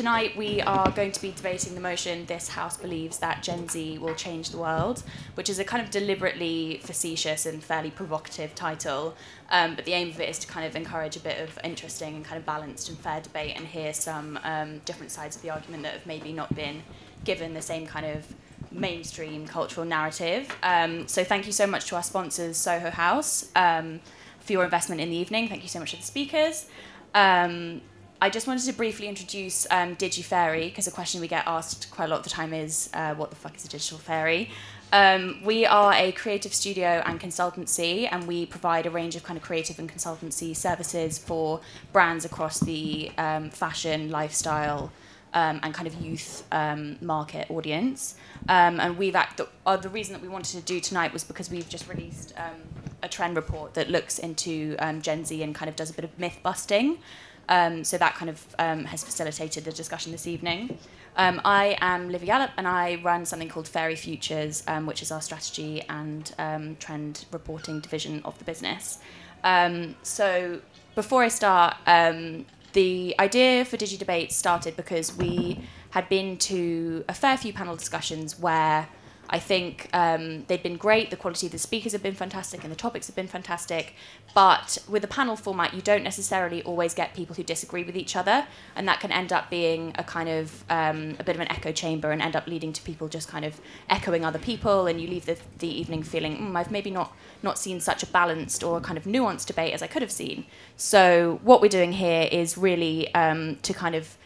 tonight we are going to be debating the motion This House believes that Gen Z will change the world, which is a kind of deliberately facetious and fairly provocative title. Um, but the aim of it is to kind of encourage a bit of interesting and kind of balanced and fair debate and hear some um, different sides of the argument that have maybe not been given the same kind of mainstream cultural narrative. Um, so thank you so much to our sponsors, Soho House, um, for your investment in the evening. Thank you so much to the speakers. Um, I just wanted to briefly introduce um, DigiFairy because a question we get asked quite a lot of the time is, uh, "What the fuck is a digital fairy?" Um, we are a creative studio and consultancy, and we provide a range of kind of creative and consultancy services for brands across the um, fashion, lifestyle, um, and kind of youth um, market audience. Um, and we've act- the, uh, the reason that we wanted to do tonight was because we've just released um, a trend report that looks into um, Gen Z and kind of does a bit of myth busting. Um, so that kind of um, has facilitated the discussion this evening. Um, I am Livy Gallop and I run something called Fairy Futures, um, which is our strategy and um, trend reporting division of the business. Um, so before I start, the idea for DigiDebate started because we had been to a fair few panel discussions where I think um, they've been great. The quality of the speakers have been fantastic, and the topics have been fantastic. But with a panel format, you don't necessarily always get people who disagree with each other, and that can end up being a kind of um, a bit of an echo chamber, and end up leading to people just kind of echoing other people, and you leave the, the evening feeling, mm, I've maybe not not seen such a balanced or kind of nuanced debate as I could have seen. So what we're doing here is really um, to kind of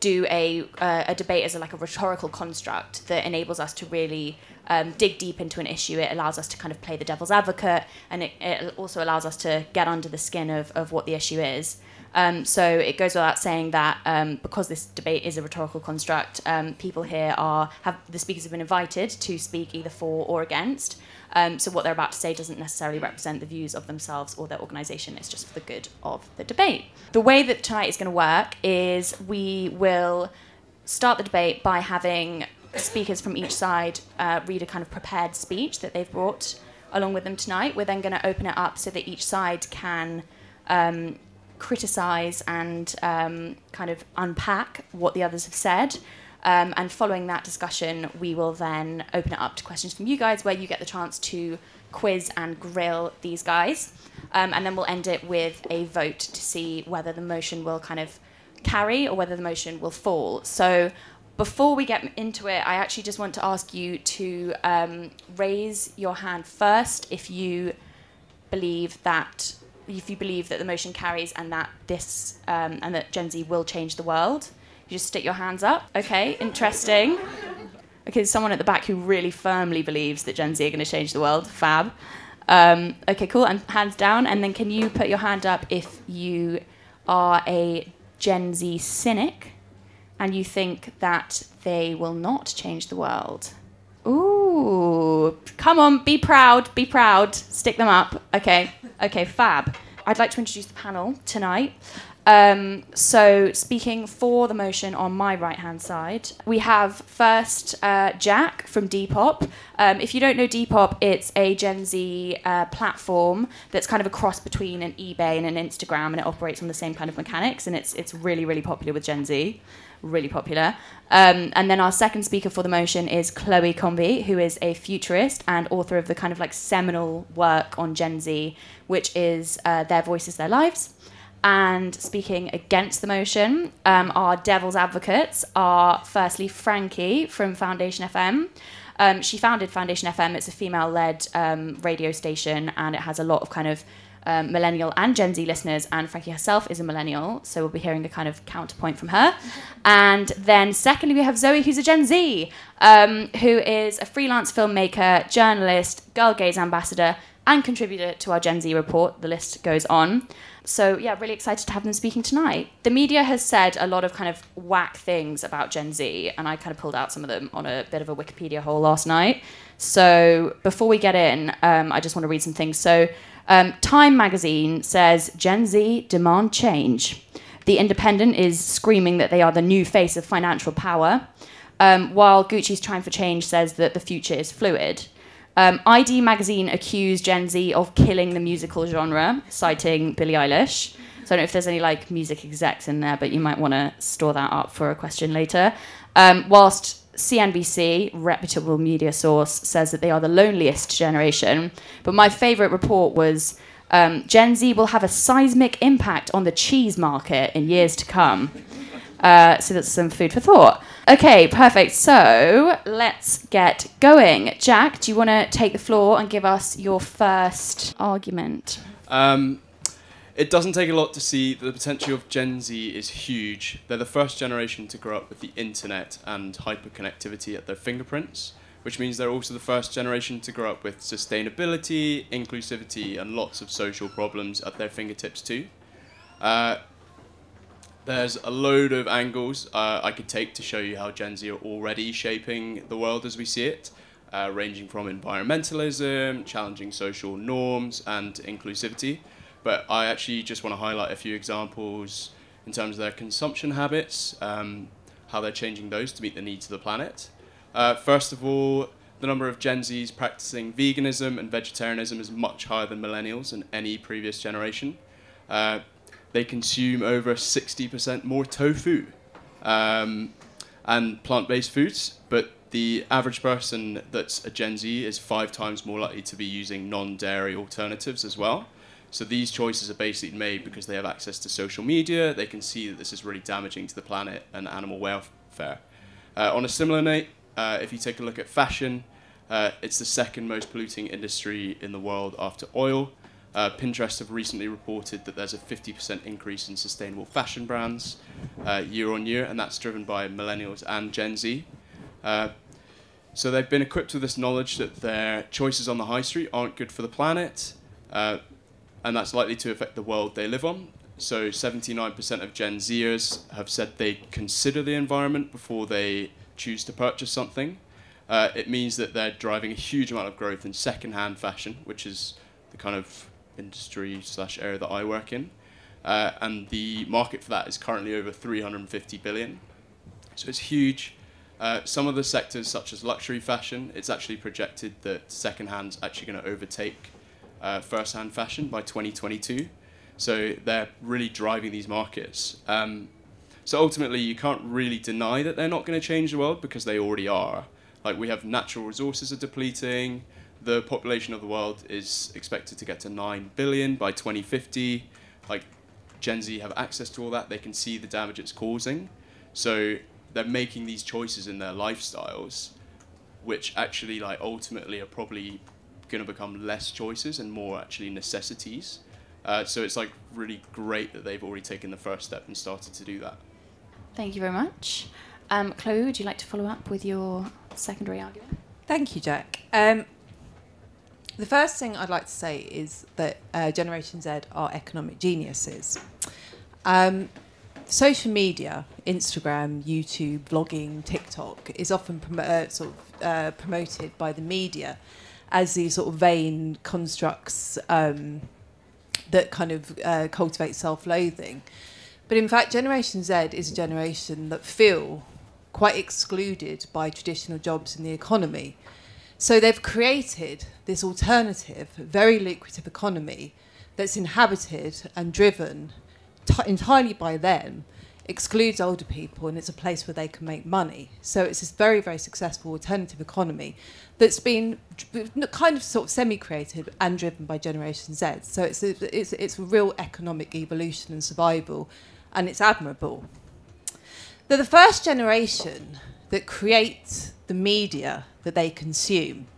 do a, uh, a debate as a, like a rhetorical construct that enables us to really um, dig deep into an issue. It allows us to kind of play the devil's advocate, and it, it also allows us to get under the skin of, of what the issue is. Um, so it goes without saying that um, because this debate is a rhetorical construct, um, people here are have the speakers have been invited to speak either for or against. Um, so what they're about to say doesn't necessarily represent the views of themselves or their organisation. It's just for the good of the debate. The way that tonight is going to work is we will start the debate by having speakers from each side uh, read a kind of prepared speech that they've brought along with them tonight. We're then going to open it up so that each side can um, criticise and um, kind of unpack what the others have said. Um, and following that discussion, we will then open it up to questions from you guys where you get the chance to quiz and grill these guys. Um, and then we'll end it with a vote to see whether the motion will kind of carry or whether the motion will fall. So before we get into it, I actually just want to ask you to um, raise your hand first if you believe that if you believe that the motion carries and that this um, and that Gen Z will change the world. You just stick your hands up. Okay, interesting. Okay, someone at the back who really firmly believes that Gen Z are going to change the world. Fab. Um, okay, cool. And hands down. And then can you put your hand up if you are a Gen Z cynic and you think that they will not change the world? Ooh, come on, be proud, be proud. Stick them up. Okay, okay, fab. I'd like to introduce the panel tonight. Um, so, speaking for the motion on my right hand side, we have first uh, Jack from Depop. Um, if you don't know Depop, it's a Gen Z uh, platform that's kind of a cross between an eBay and an Instagram, and it operates on the same kind of mechanics, and it's, it's really, really popular with Gen Z. Really popular. Um, and then our second speaker for the motion is Chloe Combi, who is a futurist and author of the kind of like seminal work on Gen Z, which is uh, Their Voices, Their Lives. And speaking against the motion, um, our devil's advocates are firstly Frankie from Foundation FM. Um, she founded Foundation FM. It's a female led um, radio station and it has a lot of kind of um, millennial and Gen Z listeners. And Frankie herself is a millennial, so we'll be hearing a kind of counterpoint from her. And then, secondly, we have Zoe, who's a Gen Z, um, who is a freelance filmmaker, journalist, Girl Gaze ambassador, and contributor to our Gen Z report. The list goes on. So yeah, really excited to have them speaking tonight. The media has said a lot of kind of whack things about Gen Z, and I kind of pulled out some of them on a bit of a Wikipedia hole last night. So before we get in, um, I just want to read some things. So um, Time magazine says Gen Z demand change. The Independent is screaming that they are the new face of financial power, um, while Gucci's Chime for Change says that the future is fluid. Um, ID magazine accused Gen Z of killing the musical genre, citing Billie Eilish. So I don't know if there's any like music execs in there, but you might want to store that up for a question later. Um, whilst CNBC, reputable media source, says that they are the loneliest generation. But my favourite report was um, Gen Z will have a seismic impact on the cheese market in years to come. Uh, so that's some food for thought. Okay, perfect. So let's get going. Jack, do you want to take the floor and give us your first argument? Um, it doesn't take a lot to see that the potential of Gen Z is huge. They're the first generation to grow up with the internet and hyperconnectivity at their fingerprints, which means they're also the first generation to grow up with sustainability, inclusivity, and lots of social problems at their fingertips too. Uh, there's a load of angles uh, I could take to show you how Gen Z are already shaping the world as we see it, uh, ranging from environmentalism, challenging social norms, and inclusivity. But I actually just want to highlight a few examples in terms of their consumption habits, um, how they're changing those to meet the needs of the planet. Uh, first of all, the number of Gen Zs practicing veganism and vegetarianism is much higher than millennials and any previous generation. They consume over 60% more tofu um, and plant based foods, but the average person that's a Gen Z is five times more likely to be using non dairy alternatives as well. So these choices are basically made because they have access to social media. They can see that this is really damaging to the planet and animal welfare. Uh, on a similar note, uh, if you take a look at fashion, uh, it's the second most polluting industry in the world after oil. Uh, Pinterest have recently reported that there's a 50% increase in sustainable fashion brands uh, year on year, and that's driven by millennials and Gen Z. Uh, so they've been equipped with this knowledge that their choices on the high street aren't good for the planet, and that's likely to affect the world they live on. So 79% of Gen Zers have said they consider the environment before they choose to purchase something. Uh, it means that they're driving a huge amount of growth in second-hand fashion, which is the kind of industry slash area that I work in. Uh, and the market for that is currently over 350 billion. So it's huge. Uh, some of the sectors, such as luxury fashion, it's actually projected that second-hand's actually going to overtake uh, first-hand fashion by 2022. So they're really driving these markets. Um, so ultimately, you can't really deny that they're not going to change the world because they already are. Like we have natural resources are depleting. The population of the world is expected to get to nine billion by 2050. Like Gen Z have access to all that. They can see the damage it's causing. So they're making these choices in their lifestyles, which actually like ultimately are probably going to become less choices and more actually necessities. Uh, so it's like really great that they've already taken the first step and started to do that. Thank you very much. Um, Chloe, would you like to follow up with your secondary argument? Thank you, Jack. Um, the first thing I'd like to say is that uh, Generation Z are economic geniuses. Um, social media, Instagram, YouTube, blogging, TikTok, is often prom- uh, sort of uh, promoted by the media as these sort of vain constructs um, that kind of uh, cultivate self-loathing. But in fact, Generation Z is a generation that feel quite excluded by traditional jobs in the economy. So they've created this alternative, very lucrative economy that's inhabited and driven t- entirely by them excludes older people and it's a place where they can make money. So it's this very, very successful alternative economy that's been kind of sort of semi-created and driven by Generation Z. So it's a, it's, it's a real economic evolution and survival and it's admirable. They're the first generation that create the media that they consume.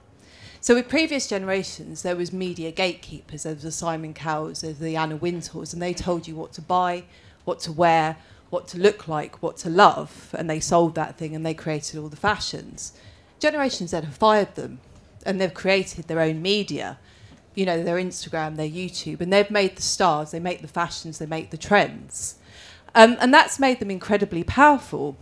So with previous generations, there was media gatekeepers. There was the Simon Cowells, there was the Anna Wintours, and they told you what to buy, what to wear, what to look like, what to love, and they sold that thing and they created all the fashions. Generations then have fired them and they've created their own media, you know, their Instagram, their YouTube, and they've made the stars, they make the fashions, they make the trends. Um, and that's made them incredibly powerful.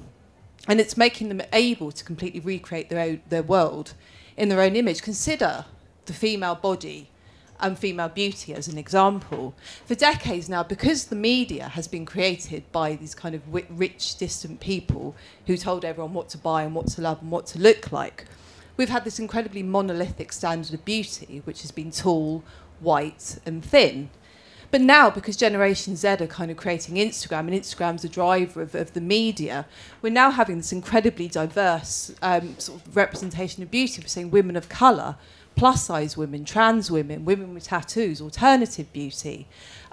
And it's making them able to completely recreate their, own, their world in their own image. Consider the female body and female beauty as an example. For decades now, because the media has been created by these kind of rich, distant people who told everyone what to buy and what to love and what to look like, we've had this incredibly monolithic standard of beauty, which has been tall, white, and thin. But now, because Generation Z are kind of creating Instagram, and Instagram's the driver of, of the media, we're now having this incredibly diverse um, sort of representation of beauty. We're seeing women of colour, plus size women, trans women, women with tattoos, alternative beauty.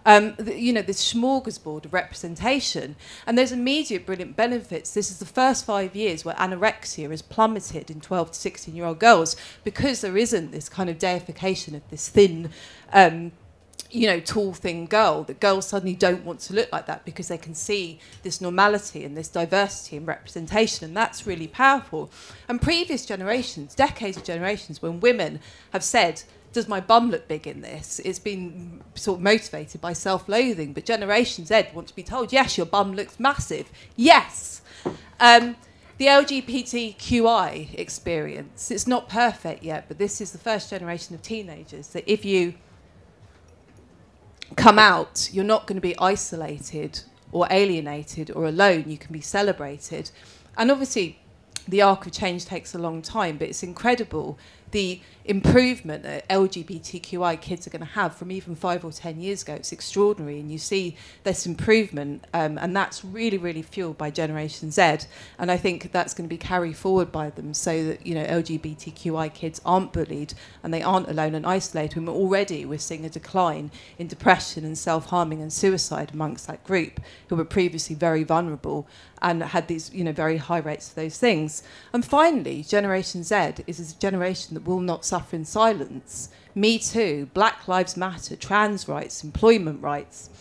Um, the, you know, this smorgasbord of representation. And there's immediate brilliant benefits. This is the first five years where anorexia has plummeted in 12 to 16 year old girls because there isn't this kind of deification of this thin. Um, you know, tall, thin girl, that girls suddenly don't want to look like that because they can see this normality and this diversity and representation, and that's really powerful. And previous generations, decades of generations, when women have said, does my bum look big in this? It's been sort of motivated by self loathing, but Generation Z want to be told, yes, your bum looks massive. Yes. Um, the LGBTQI experience, it's not perfect yet, but this is the first generation of teenagers that if you come out, you're not going to be isolated or alienated or alone. You can be celebrated. And obviously, the arc of change takes a long time, but it's incredible the improvement that LGBTQI kids are going to have from even five or ten years ago. It's extraordinary, and you see this improvement, um, and that's really, really fueled by Generation Z. And I think that's going to be carried forward by them, so that you know LGBTQI kids aren't bullied and they aren't alone and isolated. And already we're seeing a decline in depression and self-harming and suicide amongst that group who were previously very vulnerable and had these you know very high rates of those things. And finally, Generation Z is a generation that will not suffer in silence. Me Too, Black Lives Matter, trans rights, employment rights.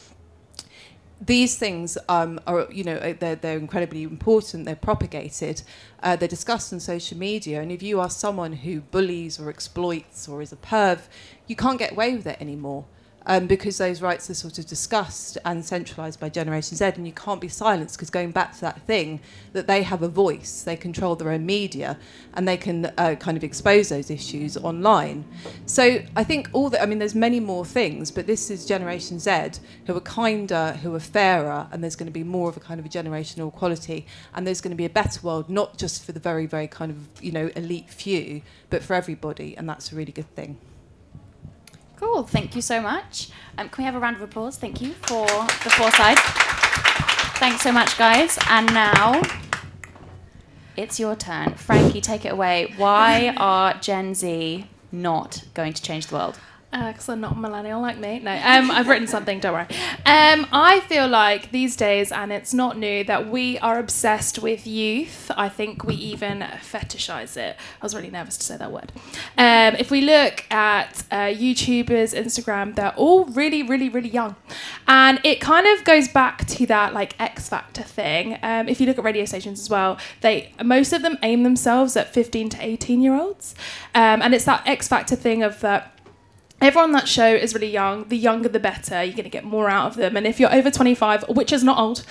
These things um, are, you know, they're, they're incredibly important. They're propagated. Uh, they're discussed on social media. And if you are someone who bullies or exploits or is a perv, you can't get away with it anymore um, because those rights are sort of discussed and centralised by Generation Z, and you can't be silenced because going back to that thing that they have a voice, they control their own media, and they can uh, kind of expose those issues online. So I think all that I mean, there's many more things, but this is Generation Z who are kinder, who are fairer, and there's going to be more of a kind of a generational equality, and there's going to be a better world, not just for the very, very kind of you know elite few, but for everybody, and that's a really good thing. Cool. Thank you so much. Um, can we have a round of applause? Thank you for the foresight. Thanks so much, guys. And now it's your turn. Frankie, take it away. Why are Gen Z not going to change the world? Because uh, I'm not a millennial like me. No, um, I've written something. Don't worry. Um, I feel like these days, and it's not new, that we are obsessed with youth. I think we even fetishize it. I was really nervous to say that word. Um, if we look at uh, YouTubers, Instagram, they're all really, really, really young, and it kind of goes back to that like X Factor thing. Um, if you look at radio stations as well, they most of them aim themselves at 15 to 18 year olds, um, and it's that X Factor thing of that everyone on that show is really young. The younger, the better. You're going to get more out of them. And if you're over 25, which is not old,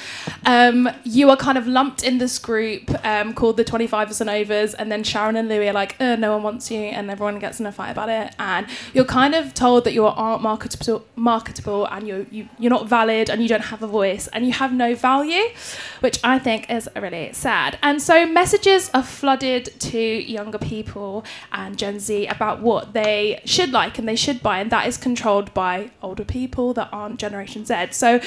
um, you are kind of lumped in this group um, called the 25s and overs. And then Sharon and Louis are like, uh, no one wants you. And everyone gets in a fight about it. And you're kind of told that you aren't marketable, marketable and you're, you, you're not valid and you don't have a voice and you have no value, which I think is really sad. And so messages are flooded to younger people and Gen Z about what they should like and they should by, and that is controlled by older people that aren't Generation Z. So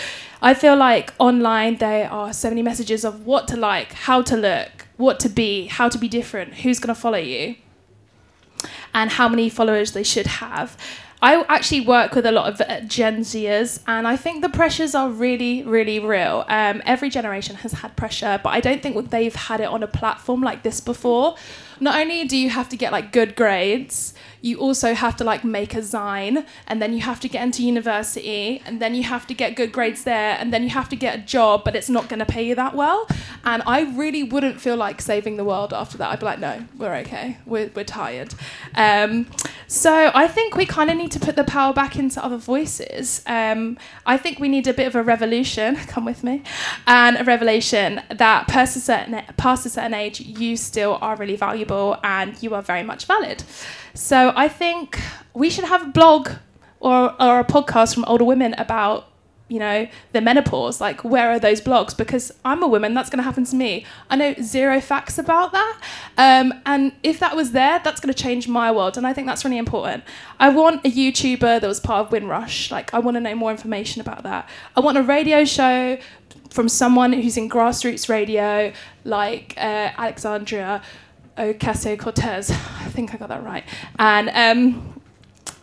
I feel like online there are so many messages of what to like, how to look, what to be, how to be different, who's going to follow you, and how many followers they should have. I actually work with a lot of uh, Gen Zers, and I think the pressures are really, really real. Um, every generation has had pressure, but I don't think they've had it on a platform like this before. Not only do you have to get like good grades, you also have to like make a Zine and then you have to get into university and then you have to get good grades there and then you have to get a job but it's not going to pay you that well. And i really wouldn't feel like saving the world after that. I'd be like no we're okay. We're, we're tired. Um, so i think we kind of need to put the power back into other voices. Um, i think we need a bit of a revolution come with me and a revelation that past a certain, past a certain age you still are really valuable and you are very much valid so I think we should have a blog or, or a podcast from older women about you know, the menopause. Like, where are those blogs? Because I'm a woman, that's going to happen to me. I know zero facts about that. Um, and if that was there, that's going to change my world. And I think that's really important. I want a YouTuber that was part of Windrush. Like, I want to know more information about that. I want a radio show from someone who's in grassroots radio, like uh, Alexandria Ocasio Cortez. I think I got that right. And um,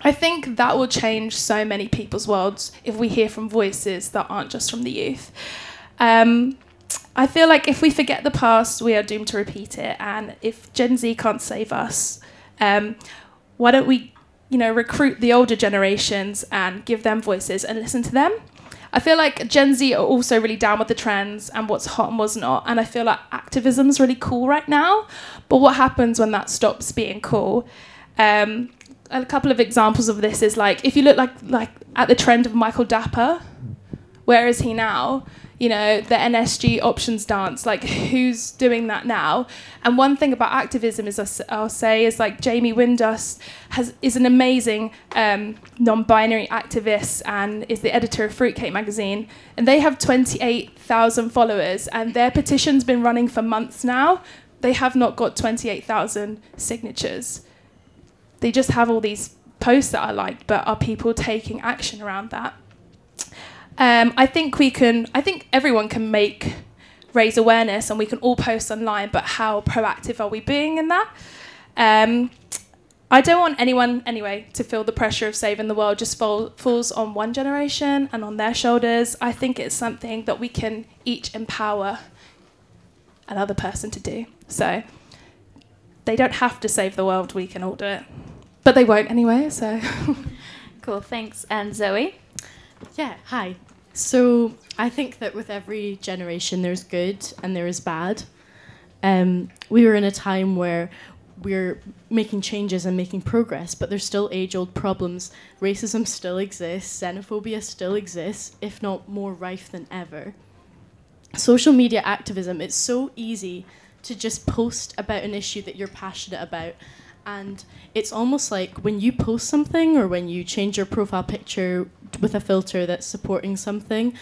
I think that will change so many people's worlds if we hear from voices that aren't just from the youth. Um, I feel like if we forget the past, we are doomed to repeat it. And if Gen Z can't save us, um, why don't we, you know, recruit the older generations and give them voices and listen to them? I feel like Gen Z are also really down with the trends and what's hot and what's not. And I feel like activism's really cool right now. But what happens when that stops being cool? Um, a couple of examples of this is like if you look like like at the trend of Michael Dapper, where is he now? You know, the NSG options dance. Like, who's doing that now? And one thing about activism is, I'll say, is like Jamie Windust has is an amazing um, non-binary activist and is the editor of Fruitcake magazine. And they have 28,000 followers, and their petition's been running for months now. They have not got 28,000 signatures. They just have all these posts that I liked, but are people taking action around that? Um, I think we can. I think everyone can make raise awareness, and we can all post online. But how proactive are we being in that? Um, I don't want anyone, anyway, to feel the pressure of saving the world just fall, falls on one generation and on their shoulders. I think it's something that we can each empower another person to do. So they don't have to save the world, we can all do it. But they won't anyway, so. cool, thanks. And Zoe? Yeah, hi. So I think that with every generation, there's good and there is bad. Um, we were in a time where we're making changes and making progress, but there's still age old problems. Racism still exists, xenophobia still exists, if not more rife than ever. Social media activism, it's so easy to just post about an issue that you're passionate about and it's almost like when you post something or when you change your profile picture with a filter that's supporting something,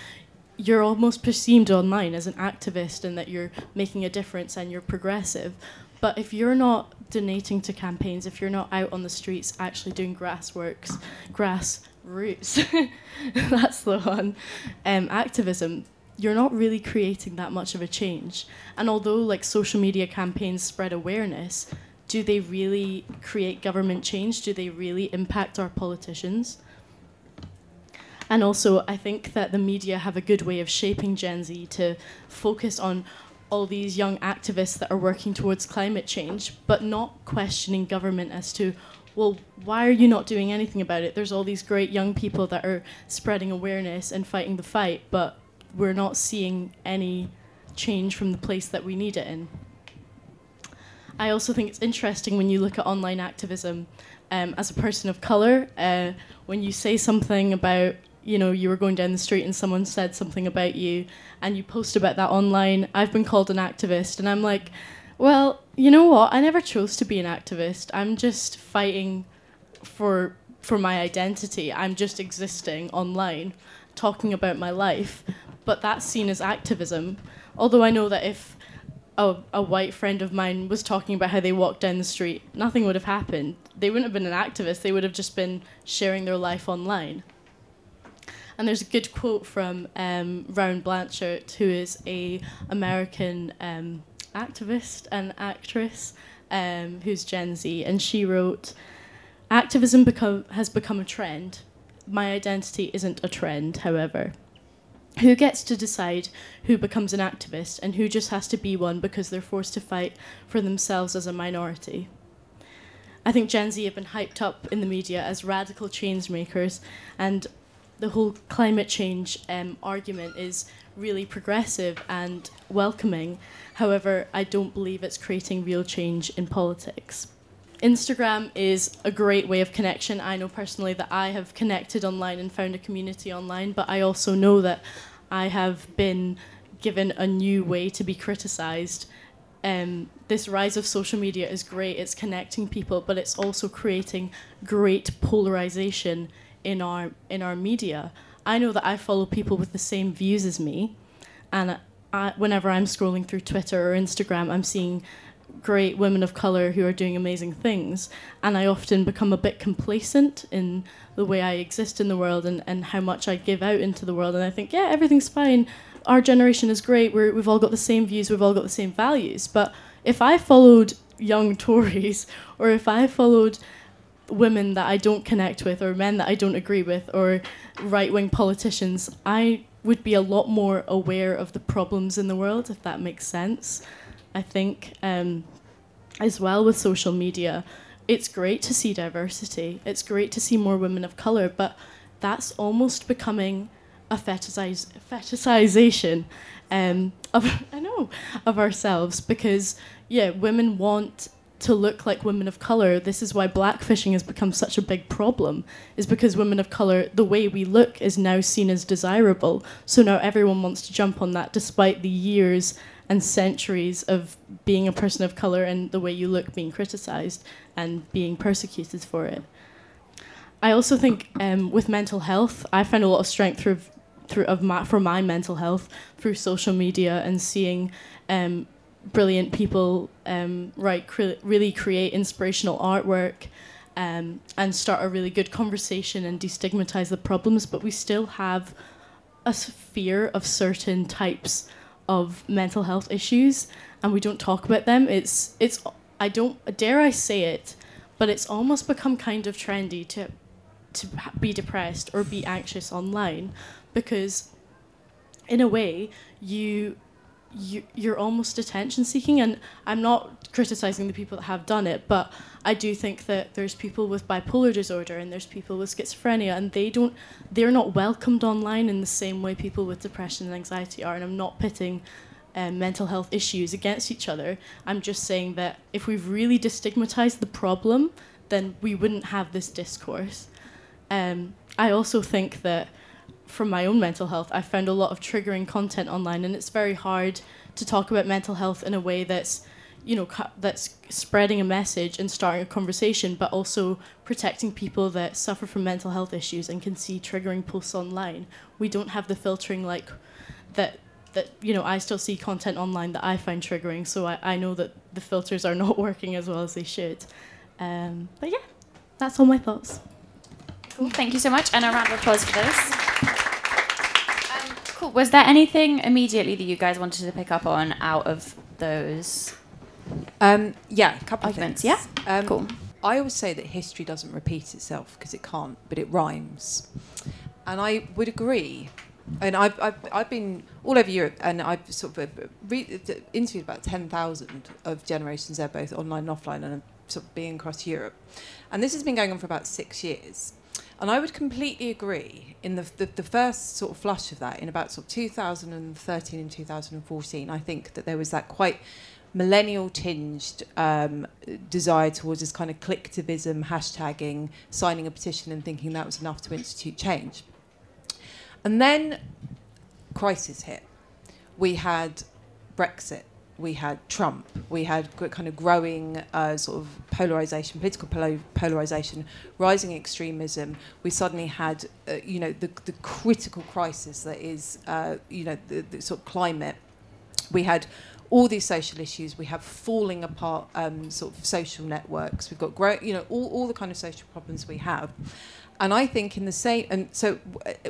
you're almost perceived online as an activist and that you're making a difference and you're progressive. But if you're not donating to campaigns, if you're not out on the streets actually doing grassworks, grassroots, that's the one, um, activism, you're not really creating that much of a change. And although like social media campaigns spread awareness, do they really create government change? Do they really impact our politicians? And also, I think that the media have a good way of shaping Gen Z to focus on all these young activists that are working towards climate change, but not questioning government as to, well, why are you not doing anything about it? There's all these great young people that are spreading awareness and fighting the fight, but we're not seeing any change from the place that we need it in. I also think it's interesting when you look at online activism um, as a person of color. Uh, when you say something about, you know, you were going down the street and someone said something about you, and you post about that online. I've been called an activist, and I'm like, well, you know what? I never chose to be an activist. I'm just fighting for for my identity. I'm just existing online, talking about my life. But that's seen as activism. Although I know that if a, a white friend of mine was talking about how they walked down the street, nothing would have happened. They wouldn't have been an activist, they would have just been sharing their life online. And there's a good quote from um, Blanchard, who is a American um, activist and actress um, who's Gen Z, and she wrote, "Activism become, has become a trend. My identity isn't a trend, however." Who gets to decide who becomes an activist and who just has to be one because they're forced to fight for themselves as a minority. I think Gen Z have been hyped up in the media as radical change makers, and the whole climate change um, argument is really progressive and welcoming. However, I don't believe it's creating real change in politics. Instagram is a great way of connection. I know personally that I have connected online and found a community online, but I also know that I have been given a new way to be criticized. Um, this rise of social media is great, it's connecting people, but it's also creating great polarization in our in our media. I know that I follow people with the same views as me, and I, whenever I'm scrolling through Twitter or Instagram, I'm seeing great women of color who are doing amazing things, and I often become a bit complacent in the way I exist in the world and, and how much I give out into the world, and I think, yeah, everything's fine. Our generation is great. We're, we've all got the same views. We've all got the same values. But if I followed young Tories, or if I followed women that I don't connect with, or men that I don't agree with, or right wing politicians, I would be a lot more aware of the problems in the world, if that makes sense. I think um, as well with social media, it's great to see diversity. It's great to see more women of color, but that's almost becoming a fetishize, fetishization um, of I know of ourselves because yeah, women want to look like women of color. This is why blackfishing has become such a big problem. Is because women of color, the way we look is now seen as desirable. So now everyone wants to jump on that, despite the years and centuries of being a person of color and the way you look being criticized and being persecuted for it. I also think um, with mental health, I find a lot of strength through through of my, for my mental health through social media and seeing um, brilliant people um, write cre- really create inspirational artwork um, and start a really good conversation and destigmatize the problems but we still have a fear of certain types of mental health issues and we don't talk about them. It's it's i don't dare i say it but it's almost become kind of trendy to to be depressed or be anxious online because in a way you you, you're almost attention seeking and i'm not criticizing the people that have done it but i do think that there's people with bipolar disorder and there's people with schizophrenia and they don't they're not welcomed online in the same way people with depression and anxiety are and i'm not pitting um, mental health issues against each other. I'm just saying that if we've really destigmatized the problem then we wouldn't have this discourse. Um, i also think that from my own mental health, I found a lot of triggering content online, and it's very hard to talk about mental health in a way that's, you know, that's spreading a message and starting a conversation, but also protecting people that suffer from mental health issues and can see triggering posts online. We don't have the filtering like that. That you know, I still see content online that I find triggering, so I, I know that the filters are not working as well as they should. Um, but yeah, that's all my thoughts. Cool. Thank you so much, and a round of applause for this. Cool. Was there anything immediately that you guys wanted to pick up on out of those? Um, yeah, a couple arguments. of things. Yeah. Um, cool. I always say that history doesn't repeat itself because it can't, but it rhymes. And I would agree. And I've, I've, I've been all over Europe and I've sort of uh, re- interviewed about 10,000 of Generation Z, both online and offline, and sort of being across Europe. And this has been going on for about six years. And I would completely agree in the, the, the, first sort of flush of that, in about sort of 2013 and 2014, I think that there was that quite millennial tinged um, desire towards this kind of collectivism, hashtagging, signing a petition and thinking that was enough to institute change. And then crisis hit. We had Brexit we had Trump, we had kind of growing uh, sort of polarization, political polarization, rising extremism. We suddenly had, uh, you know, the, the critical crisis that is, uh, you know, the, the, sort of climate. We had all these social issues. We have falling apart um, sort of social networks. We've got, grow- you know, all, all the kind of social problems we have. And I think in the same, and so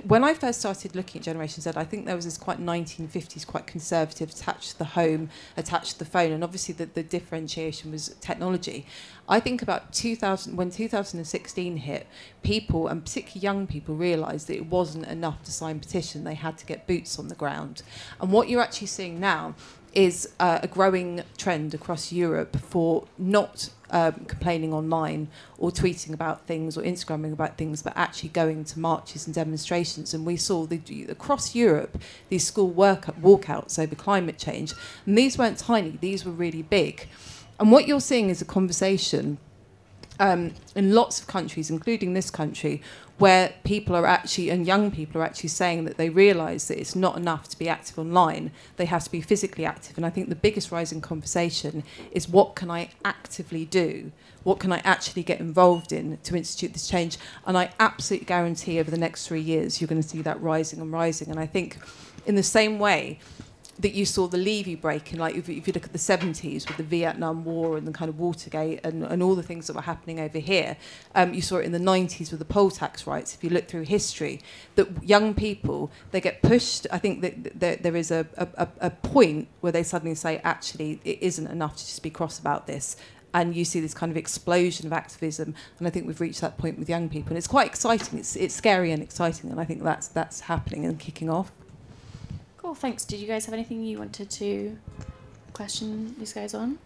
when I first started looking at Generation Z, I think there was this quite 1950s, quite conservative, attached to the home, attached to the phone, and obviously the, the differentiation was technology. I think about 2000, when 2016 hit, people, and particularly young people, realised that it wasn't enough to sign petition. They had to get boots on the ground. And what you're actually seeing now is uh, a growing trend across Europe for not um, complaining online or tweeting about things or Instagramming about things, but actually going to marches and demonstrations. And we saw the, across Europe these school work, walkouts over climate change. And these weren't tiny, these were really big. And what you're seeing is a conversation um, in lots of countries, including this country, where people are actually and young people are actually saying that they realise that it's not enough to be active online; they have to be physically active. And I think the biggest rising conversation is what can I actively do? What can I actually get involved in to institute this change? And I absolutely guarantee over the next three years you're going to see that rising and rising. And I think, in the same way that you saw the levy break in, like if, if you look at the 70s with the Vietnam War and the kind of Watergate and, and all the things that were happening over here, um, you saw it in the 90s with the poll tax rights. If you look through history, that young people they get pushed. I think that there, there is a, a, a point where they suddenly say, actually, it isn't enough to just be cross about this. And you see this kind of explosion of activism, and I think we've reached that point with young people, and it's quite exciting. It's it's scary and exciting, and I think that's that's happening and kicking off. Cool, thanks. Did you guys have anything you wanted to question these guys on?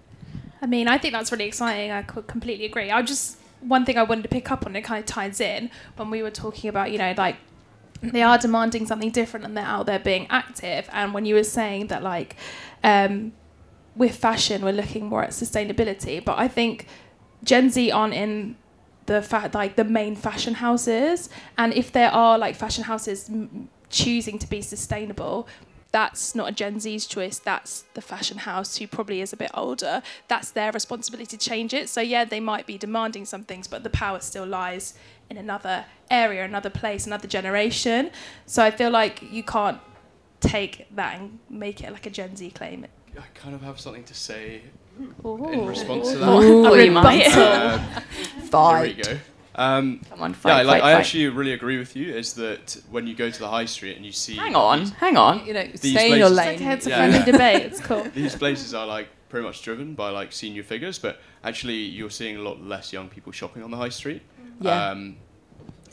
I mean, I think that's really exciting. I completely agree. I just one thing I wanted to pick up on. It kind of ties in when we were talking about, you know, like they are demanding something different and they're out there being active. And when you were saying that, like, um, with fashion, we're looking more at sustainability. But I think Gen Z aren't in the fact like the main fashion houses, and if there are like fashion houses m- choosing to be sustainable. That's not a Gen Z's choice. That's the fashion house who probably is a bit older. That's their responsibility to change it. So yeah, they might be demanding some things, but the power still lies in another area, another place, another generation. So I feel like you can't take that and make it like a Gen Z claim. I kind of have something to say Ooh. in response to that. Oh, you might. Uh, there we go. Um, Come on, yeah, fight, like fight, I fight. actually really agree with you. Is that when you go to the high street and you see Hang on, hang on. You know, These stay in your places- It's lane. okay, it's a Yeah. friendly debate. It's cool. these places are like pretty much driven by like senior figures, but actually you're seeing a lot less young people shopping on the high street. Yeah. Um,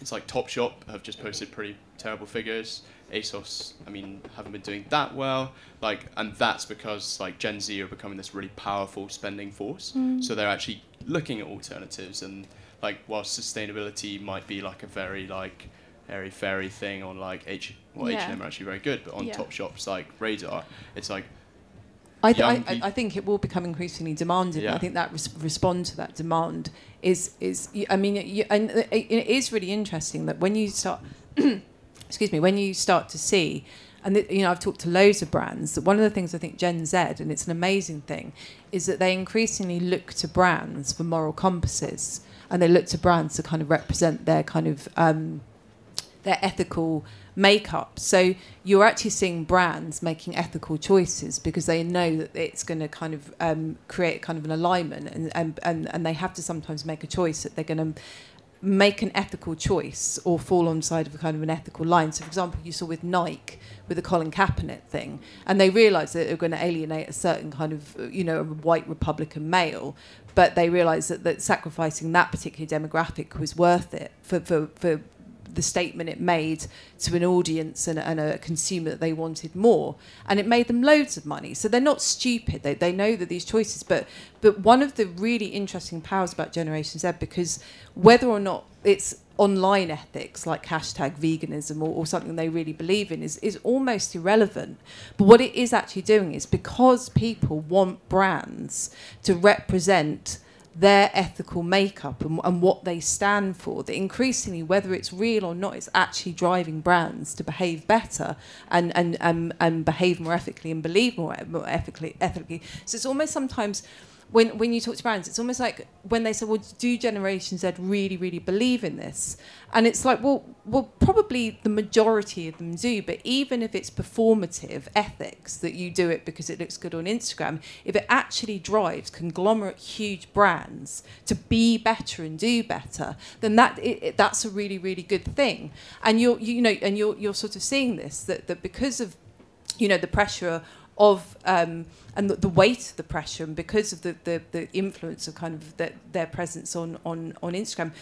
it's like Topshop have just posted pretty terrible figures. ASOS, I mean, haven't been doing that well. Like, and that's because like Gen Z are becoming this really powerful spending force. So they're actually looking at alternatives and like whilst sustainability might be like a very like airy fairy thing on like H well Yeah. H&M are actually very good, but on Yeah. Topshop's like radar, it's like I, th- I, I- I think it will become increasingly demanded. Yeah. I think that res- respond to that demand is is I mean you, and uh, it, it is really interesting that when you start excuse me when you start to see and th- you know I've talked to loads of brands that one of the things I think Gen Z and it's an amazing thing is that they increasingly look to brands for moral compasses and they look to brands to kind of represent their kind of um, their ethical makeup. So you're actually seeing brands making ethical choices because they know that it's going to kind of um, create kind of an alignment, and, and and and they have to sometimes make a choice that they're going to make an ethical choice or fall on the side of a kind of an ethical line. So, for example, you saw with Nike with the Colin Kaepernick thing, and they realised that they were going to alienate a certain kind of, you know, white Republican male, but they realised that, that sacrificing that particular demographic was worth it for, for, for the statement it made to an audience and, and a consumer that they wanted more. And it made them loads of money. So they're not stupid. They, they know that these choices but but one of the really interesting powers about generation z because whether or not it's online ethics like hashtag veganism or, or something they really believe in is, is almost irrelevant. But what it is actually doing is because people want brands to represent their ethical makeup and, and what they stand for that increasingly whether it's real or not it's actually driving brands to behave better and and and, and behave more ethically and believe more, more ethically ethically. So it's almost sometimes when when you talk to brands it's almost like when they say well do generation z really really believe in this? And it's like well well probably the majority of them do but even if it's performative ethics that you do it because it looks good on instagram if it actually drives conglomerate huge brands to be better and do better then that it, it, that's a really really good thing. And you're you know and you're you're sort of seeing this that that because of you know the pressure of um, and the, the weight of the pressure and because of the, the, the influence of kind of the, their presence on, on, on Instagram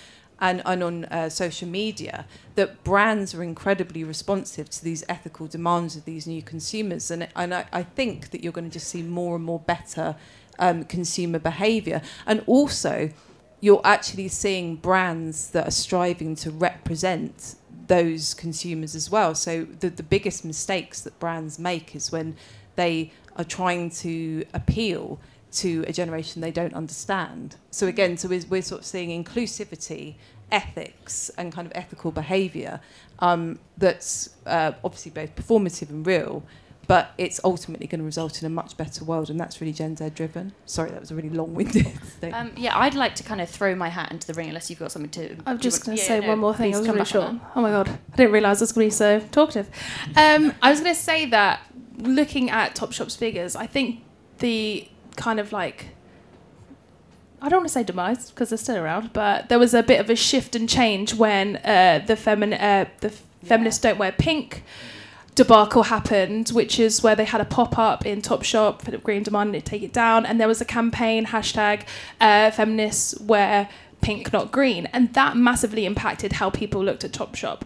and, and on uh, social media that brands are incredibly responsive to these ethical demands of these new consumers and, and I, I think that you're going to just see more and more better um, consumer behavior and also you're actually seeing brands that are striving to represent those consumers as well. So the, the biggest mistakes that brands make is when they are trying to appeal to a generation they don't understand. So again, so we're, we're sort of seeing inclusivity, ethics, and kind of ethical behaviour um, that's uh, obviously both performative and real, but it's ultimately going to result in a much better world, and that's really Gen Z driven. Sorry, that was a really long-winded thing. Um, yeah, I'd like to kind of throw my hat into the ring unless you've got something to. I'm just going to yeah, say no, one more thing. I was come really back short. Oh my god, I didn't realise I was going to be so talkative. Um, I was going to say that looking at Topshop's figures, I think the kind of like I don't want to say demise because they're still around, but there was a bit of a shift and change when uh, the femin- uh, the feminists don't wear pink debacle happened, which is where they had a pop up in Topshop. Philip Green demanded to take it down, and there was a campaign hashtag uh, feminists wear pink, not green, and that massively impacted how people looked at Topshop.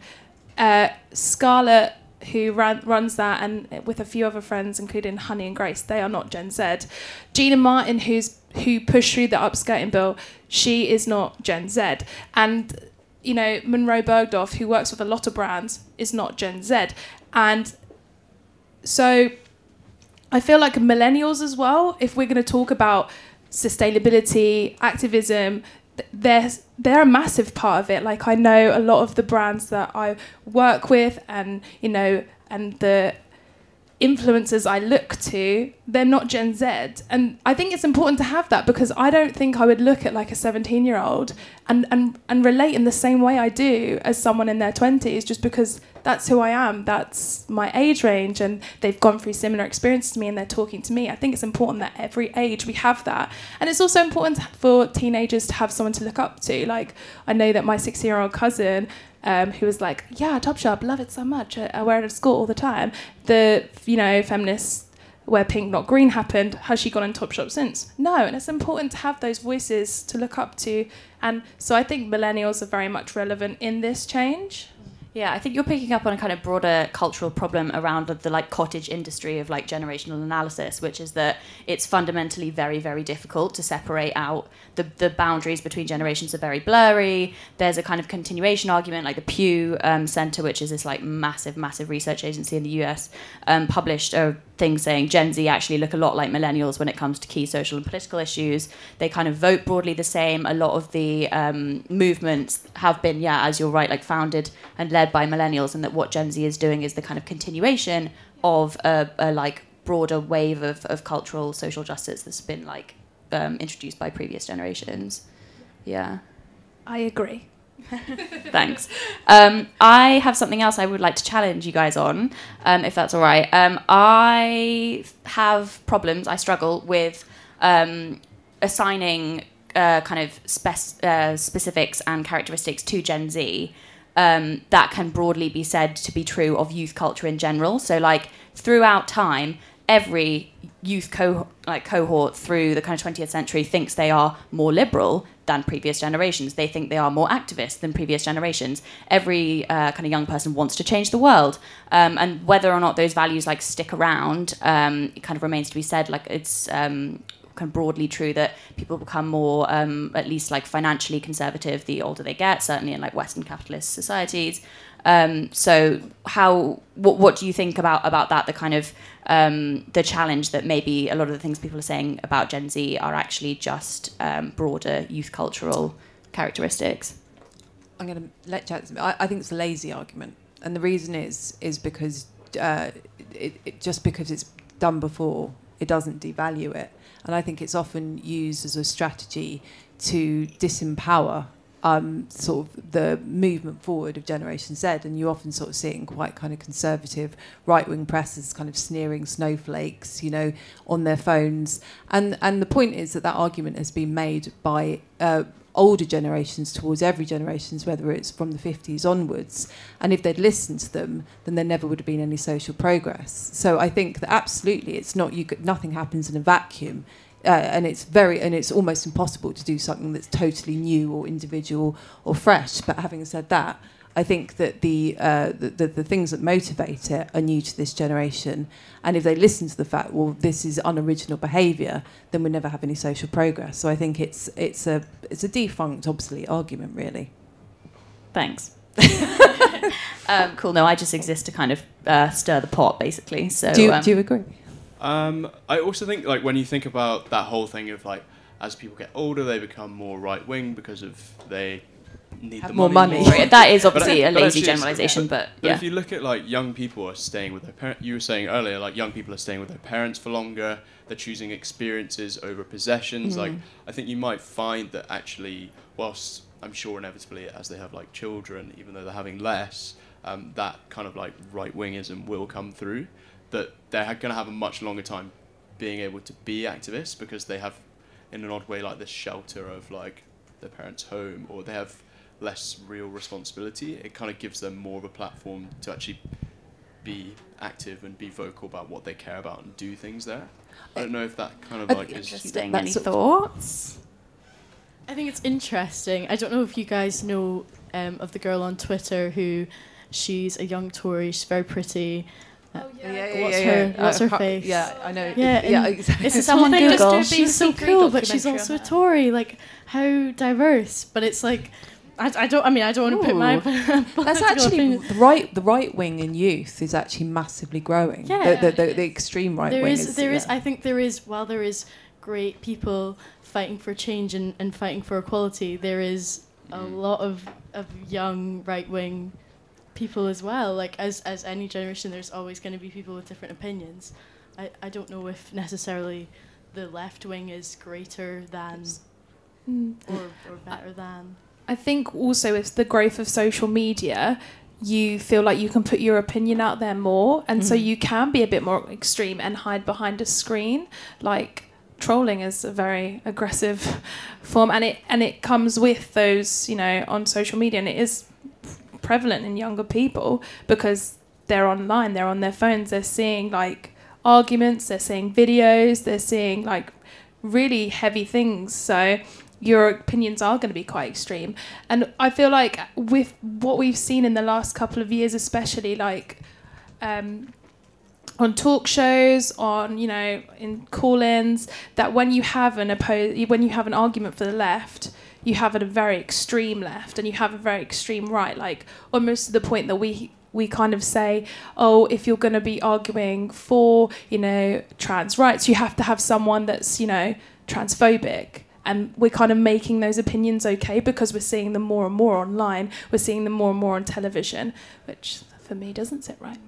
Uh, Scarlett, who ran, runs that, and with a few other friends, including Honey and Grace, they are not Gen Z. Gina Martin, who's who pushed through the upskirting bill, she is not Gen Z, and you know Monroe Bergdorf, who works with a lot of brands, is not Gen Z, and so I feel like millennials as well. If we're going to talk about sustainability, activism, they're they're a massive part of it. Like I know a lot of the brands that I work with, and you know, and the influencers I look to, they're not Gen Z. And I think it's important to have that because I don't think I would look at like a 17 year old and, and, and relate in the same way I do as someone in their 20s just because that's who I am. That's my age range and they've gone through similar experiences to me and they're talking to me. I think it's important that every age we have that. And it's also important for teenagers to have someone to look up to. Like, I know that my 16 year old cousin um, who was like, "Yeah, Topshop, love it so much. I, I wear it at school all the time." The you know feminists wear pink, not green happened. Has she gone in Topshop since? No, and it's important to have those voices to look up to. And so I think millennials are very much relevant in this change. Yeah, I think you're picking up on a kind of broader cultural problem around the, like cottage industry of like generational analysis, which is that it's fundamentally very, very difficult to separate out the, the boundaries between generations are very blurry. There's a kind of continuation argument, like the Pew um, Center, which is this like massive, massive research agency in the US, um, published a thing saying Gen Z actually look a lot like millennials when it comes to key social and political issues. They kind of vote broadly the same. A lot of the um, movements have been, yeah, as you're right, like founded and led by millennials, and that what Gen Z is doing is the kind of continuation of a, a like broader wave of, of cultural social justice that's been like um, introduced by previous generations. Yeah. I agree. Thanks. Um, I have something else I would like to challenge you guys on, um, if that's all right. Um, I have problems, I struggle with um, assigning uh, kind of uh, specifics and characteristics to Gen Z um, that can broadly be said to be true of youth culture in general. So, like, throughout time, every youth co- like cohort through the kind of 20th century thinks they are more liberal than previous generations. They think they are more activists than previous generations. Every uh, kind of young person wants to change the world, um, and whether or not those values like stick around, um, it kind of remains to be said. Like it's um, kind of broadly true that people become more, um, at least like financially conservative the older they get. Certainly in like Western capitalist societies. Um, so how what what do you think about about that? The kind of um, the challenge that maybe a lot of the things people are saying about Gen Z are actually just um, broader youth cultural characteristics. I'm going to let Jack. I, I think it's a lazy argument, and the reason is is because uh, it, it, just because it's done before, it doesn't devalue it, and I think it's often used as a strategy to disempower um, sort of the movement forward of Generation Z, and you often sort of see it in quite kind of conservative right wing presses, kind of sneering snowflakes, you know, on their phones. And and the point is that that argument has been made by uh, older generations towards every generations, whether it's from the 50s onwards. And if they'd listened to them, then there never would have been any social progress. So I think that absolutely, it's not you. could- Nothing happens in a vacuum uh, and it's very and it's almost impossible to do something that's totally new or individual or fresh. But having said that, I think that the, uh, the, the the things that motivate it are new to this generation, and if they listen to the fact, well, this is unoriginal behaviour, then we never have any social progress. So I think it's it's a it's a defunct, obsolete argument, really. Thanks. um, cool. No, I just exist to kind of uh, stir the pot, basically. So Do you, um, do you agree? Um, I also think like when you think about that whole thing of like as people get older, they become more right wing because of they need Have more money. money. that is But obviously I- a but lazy generalization, but But yeah. if you look at like young people are staying with their parents, you were saying earlier, like young people are staying with their parents for longer. They're choosing experiences over possessions. Like I think you might find that actually, whilst I'm sure inevitably as they have like children, even though they're having less, um, that kind of like right wingism will come through. That they're going to have a much longer time being able to be activists because they have, in an odd way, like this shelter of like their parents' home, or they have less real responsibility. It kind of gives them more of a platform to actually be active and be vocal about what they care about and do things there. I don't know if that kind of like think is. Interesting. Any thoughts? I think it's interesting. I don't know if you guys know um, of the girl on Twitter who she's a young Tory. She's very pretty. Uh, Yeah, yeah, What's yeah, her- yeah. what's her can't- face? Yeah, I know. Yeah, yeah, exactly. It's Someone whole thing. Google. Just, she's so cool, but she's also a. Tory. Like how diverse. But it's like I, I don't. I mean, I don't want to put my. That's actually opinion- the right. The right wing in youth is actually massively growing. Yeah. the, the, the, the extreme right there wing is, there is. yeah. I think there is. While there is great people fighting for change and, and fighting for equality, there is a Mm. lot of of young right wing people as well. Like as as any generation, there's always going to be people with different opinions. I, I don't know if necessarily the left wing is greater than Mm. or, or better than. I think also it's the growth of social media. You feel like you can put your opinion out there more, and so Mhm. you can be a bit more extreme and hide behind a screen. Like trolling is a very aggressive form, and it and it comes with those, you know, on social media, and it is prevalent in younger people because they're online, they're on their phones, they're seeing like arguments, they're seeing videos, they're seeing like really heavy things. So your opinions are going to be quite extreme. And I feel like with what we've seen in the last couple of years, especially like um, on talk shows, on you know in call-ins, that when you have an oppose, when you have an argument for the left, you have a very extreme left and you have a very extreme right, like almost to the point that we we kind of say, oh, if you're going to be arguing for you know trans rights, you have to have someone that's you know transphobic. And we're kind of making those opinions okay because we're seeing them more and more online. We're seeing them more and more on television, which for me doesn't sit right.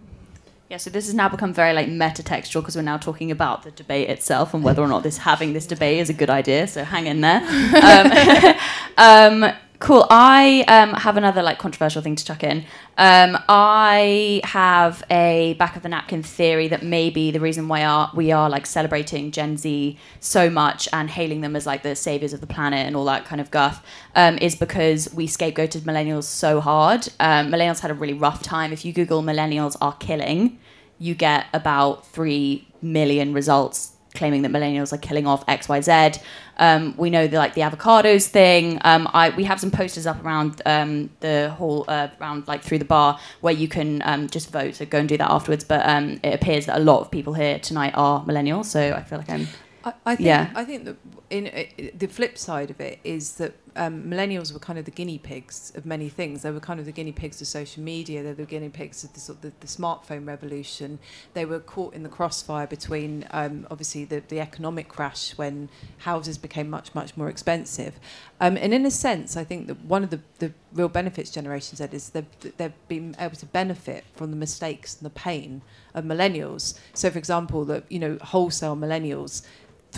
Yeah, so this has now become very like metatextual because we're now talking about the debate itself and whether or not this having this debate is a good idea. So hang in there. um, um, cool. I um, have another like controversial thing to chuck in. Um, I have a back of the napkin theory that maybe the reason why are, we are like celebrating Gen Z so much and hailing them as like the saviors of the planet and all that kind of guff um, is because we scapegoated millennials so hard. Um, millennials had a really rough time. If you Google millennials are killing, you get about 3 million results claiming that millennials are killing off XYZ. Um, we know the, like the avocados thing. Um, I, we have some posters up around um, the hall, uh, around like through the bar, where you can um, just vote. So go and do that afterwards. But um, it appears that a lot of people here tonight are millennials. So I feel like I'm. I, I think Yeah. I think that in uh, the flip side of it is that um, millennials were kind of the guinea pigs of many things. They were kind of the guinea pigs of social media. They were the guinea pigs of the sort of the, the smartphone revolution. They were caught in the crossfire between um, obviously the, the economic crash when houses became much much more expensive. Um, and in a sense, I think that one of the, the real benefits Generation Z is they've, they've been able to benefit from the mistakes and the pain of millennials. So, for example, that you know wholesale millennials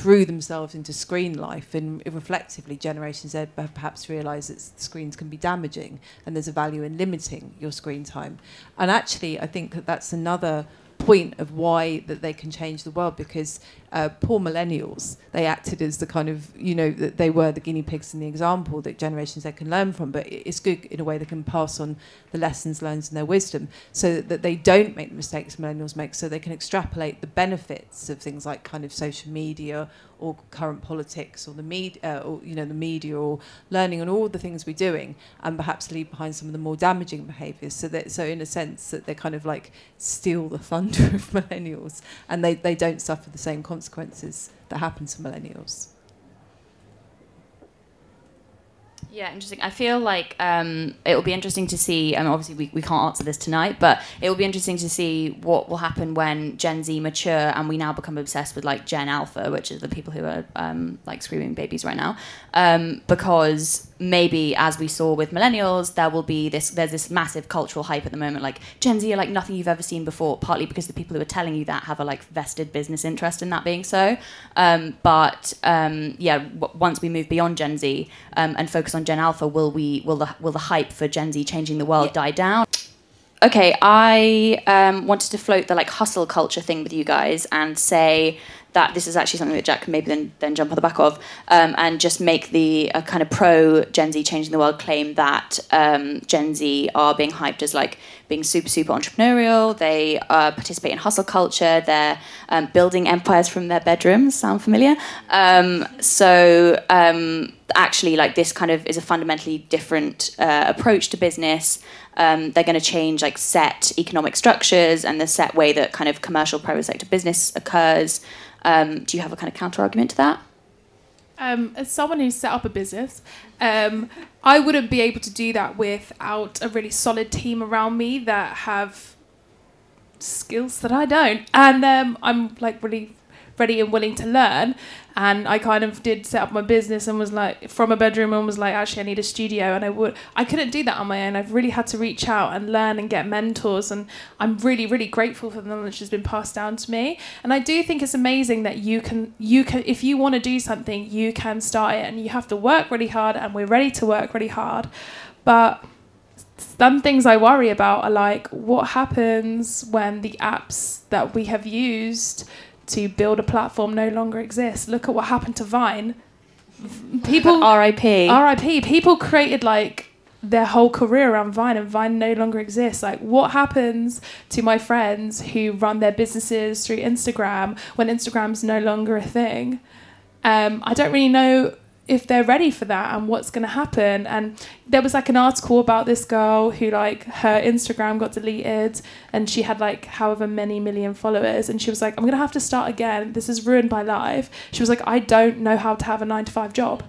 threw themselves into screen life and reflectively generation z perhaps realize that screens can be damaging and there's a value in limiting your screen time. And actually i think that that's another point of why that they can change the world because uh, poor millennials they acted as the kind of you know they were the guinea pigs in the example that generations z can learn from but it's good in a way they can pass on the lessons learned and their wisdom so that they don't make the mistakes millennials make so they can extrapolate the benefits of things like kind of social media or current politics or the media uh, or you know the media or learning and all the things we're doing and perhaps leave behind some of the more damaging behaviors. So that so in a sense that they kind of like steal the thunder of millennials and they, they don't suffer the same consequences that happen to millennials Yeah, interesting. I feel like um, it will be interesting to see. Mean, obviously, we, we can't answer this tonight, but it will be interesting to see what will happen when Gen Z mature and we now become obsessed with like Gen Alpha, which is the people who are um, like screaming babies right now. Um, because maybe, as we saw with millennials, there will be this. There's this massive cultural hype at the moment. Like Gen Z are like nothing you've ever seen before. Partly because the people who are telling you that have a like vested business interest in that being so. Um, but um, yeah, w- once we move beyond Gen Z um, and focus on Gen Alpha, will we will the will the hype for Gen Z changing the world die down? Okay, I um, wanted to float the like hustle culture thing with you guys and say that this is actually something that Jack can maybe then, then jump on the back of um, and just make the uh, kind of pro Gen Z changing the world claim that um, Gen Z are being hyped as like being super, super entrepreneurial. They uh, participate in hustle culture. They're um, building empires from their bedrooms. Sound familiar? Um, so um, actually, like this kind of is a fundamentally different uh, approach to business. Um, they're going to change like set economic structures and the set way that kind of commercial private sector business occurs. Um, do you have a kind of counter argument to that? um, as someone who's set up a business, um, I wouldn't be able to do that without a really solid team around me that have skills that I don't, and um, I'm like really ready and willing to learn. And I kind of did set up my business and was like from a bedroom and was like, actually, I need a studio, and I would I couldn't do that on my own. I've really had to reach out and learn and get mentors, and I'm really really grateful for the knowledge that's been passed down to me. And I do think it's amazing that you can you can if you want to do something, you can start it, and you have to work really hard, and we're ready to work really hard, but some things I worry about are like what happens when the apps that we have used to build a platform no longer exists. Look at what happened to Vine. People RIP. RIP. People created like their whole career around Vine and Vine no longer exists. Like what happens to my friends who run their businesses through Instagram when Instagram's no longer a thing? Um, I don't really know if they're ready for that and what's going to happen. And there was like an article about this girl who like her instagram got deleted and she had like however many million followers. And she was like i'm going to have to start again. This has ruined my life. She was like i don't know how to have a 9 to 5 job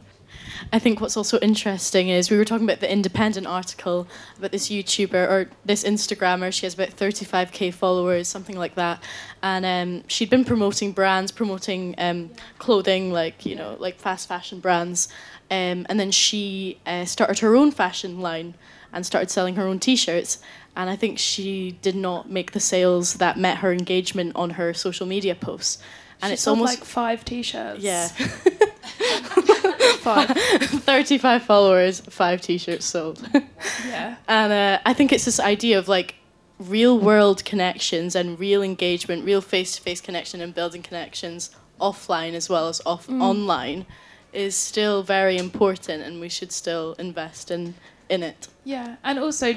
I think what's also interesting is we were talking about the independent article about this YouTuber or this Instagrammer. She has about 35k followers, something like that. And um, she'd been promoting brands, promoting um, clothing, like, you know, like fast fashion brands. Um, and then she uh, started her own fashion line and started selling her own t shirts. And I think she did not make the sales that met her engagement on her social media posts. And She it's almost like five t-shirts yeah. five 35 followers, five t-shirts sold. yeah and uh, I think it's this idea of like real world connections and real engagement, real face to face connection and building connections offline as well as off online is still very important and we should still invest in in it. Yeah, and also,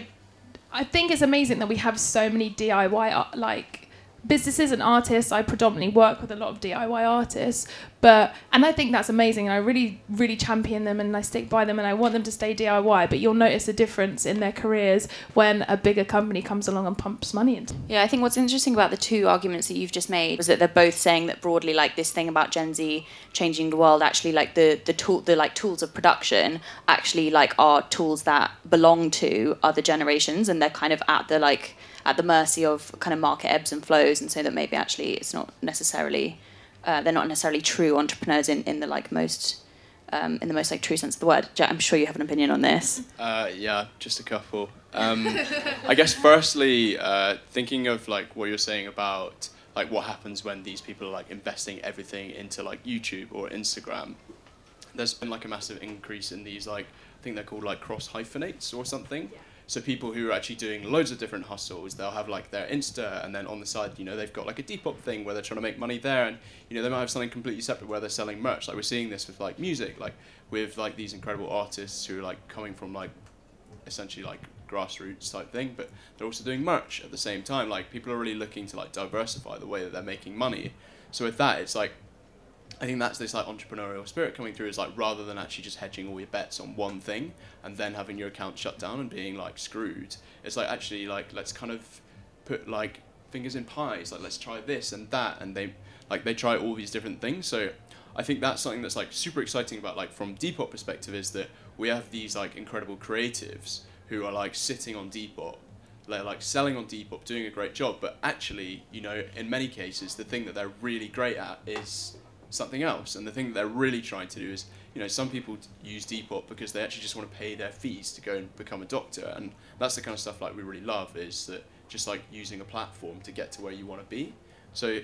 I think it's amazing that we have so many DIY like businesses and artists. I predominantly work with a lot of DIY artists, but and I think that's amazing. And I really, really champion them and I stick by them and I want them to stay DIY. But you'll notice a difference in their careers when a bigger company comes along and pumps money into. Yeah, I think what's interesting about the two arguments that you've just made was that they're both saying that broadly, like this thing about Gen Z changing the world, actually, like the the tool, the like tools of production, actually like are tools that belong to other generations, and they're kind of at the like at the mercy of kind of market ebbs and flows, and so that maybe actually it's not necessarily uh, they're not necessarily true entrepreneurs in in the like most. Um, in the most like true sense of the word, Jack, I'm sure you have an opinion on this. Uh, yeah, just a couple. Um, I guess firstly, uh, thinking of like what you're saying about like what happens when these people are like investing everything into like YouTube or Instagram. There's been like a massive increase in these like I think they're called like cross hyphenates or something. So people who are actually doing loads of different hustles, they'll have like their Insta, and then on the side, you know, they've got like a Depop thing where they're trying to make money there, and you know, they might have something completely separate where they're selling merch. Like we're seeing this with like music, like with like these incredible artists who are like coming from like essentially like grassroots type thing, but they're also doing merch at the same time. Like people are really looking to like diversify the way that they're making money. So with that, it's like I think that's this like entrepreneurial spirit coming through. Is like rather than actually just hedging all your bets on one thing and then having your account shut down and being like screwed, it's like actually like let's kind of put like fingers in pies. Like let's try this and that, and they like they try all these different things. So I think that's something that's like super exciting about like from Depop perspective is that we have these like incredible creatives who are like sitting on Depop, they're like selling on Depop, doing a great job, but actually, you know, in many cases, the thing that they're really great at is something else, and the thing that they're really trying to do is, you know, some people use Depop because they actually just want to pay their fees to go and become a doctor, and that's the kind of stuff like we really love is that just like using a platform to get to where you want to be. So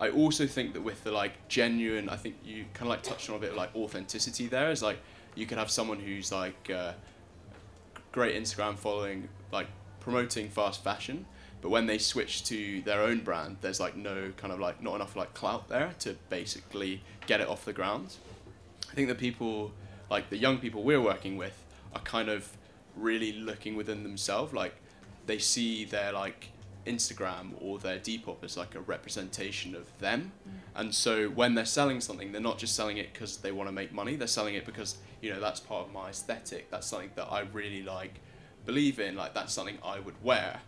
I also think that with the like genuine, I think you kind of like touched on a bit of like authenticity there. Is like you can have someone who's like uh, great Instagram following, like promoting fast fashion, but when they switch to their own brand, there's like no kind of like not enough like clout there to basically get it off the ground. I think the people, like the young people we're working with, are kind of really looking within themselves. Like they see their like Instagram or their Depop as like a representation of them. Mm. And so when they're selling something, they're not just selling it because they want to make money. They're selling it because you know that's part of my aesthetic. That's something that I really like, believe in. Like that's something I would wear.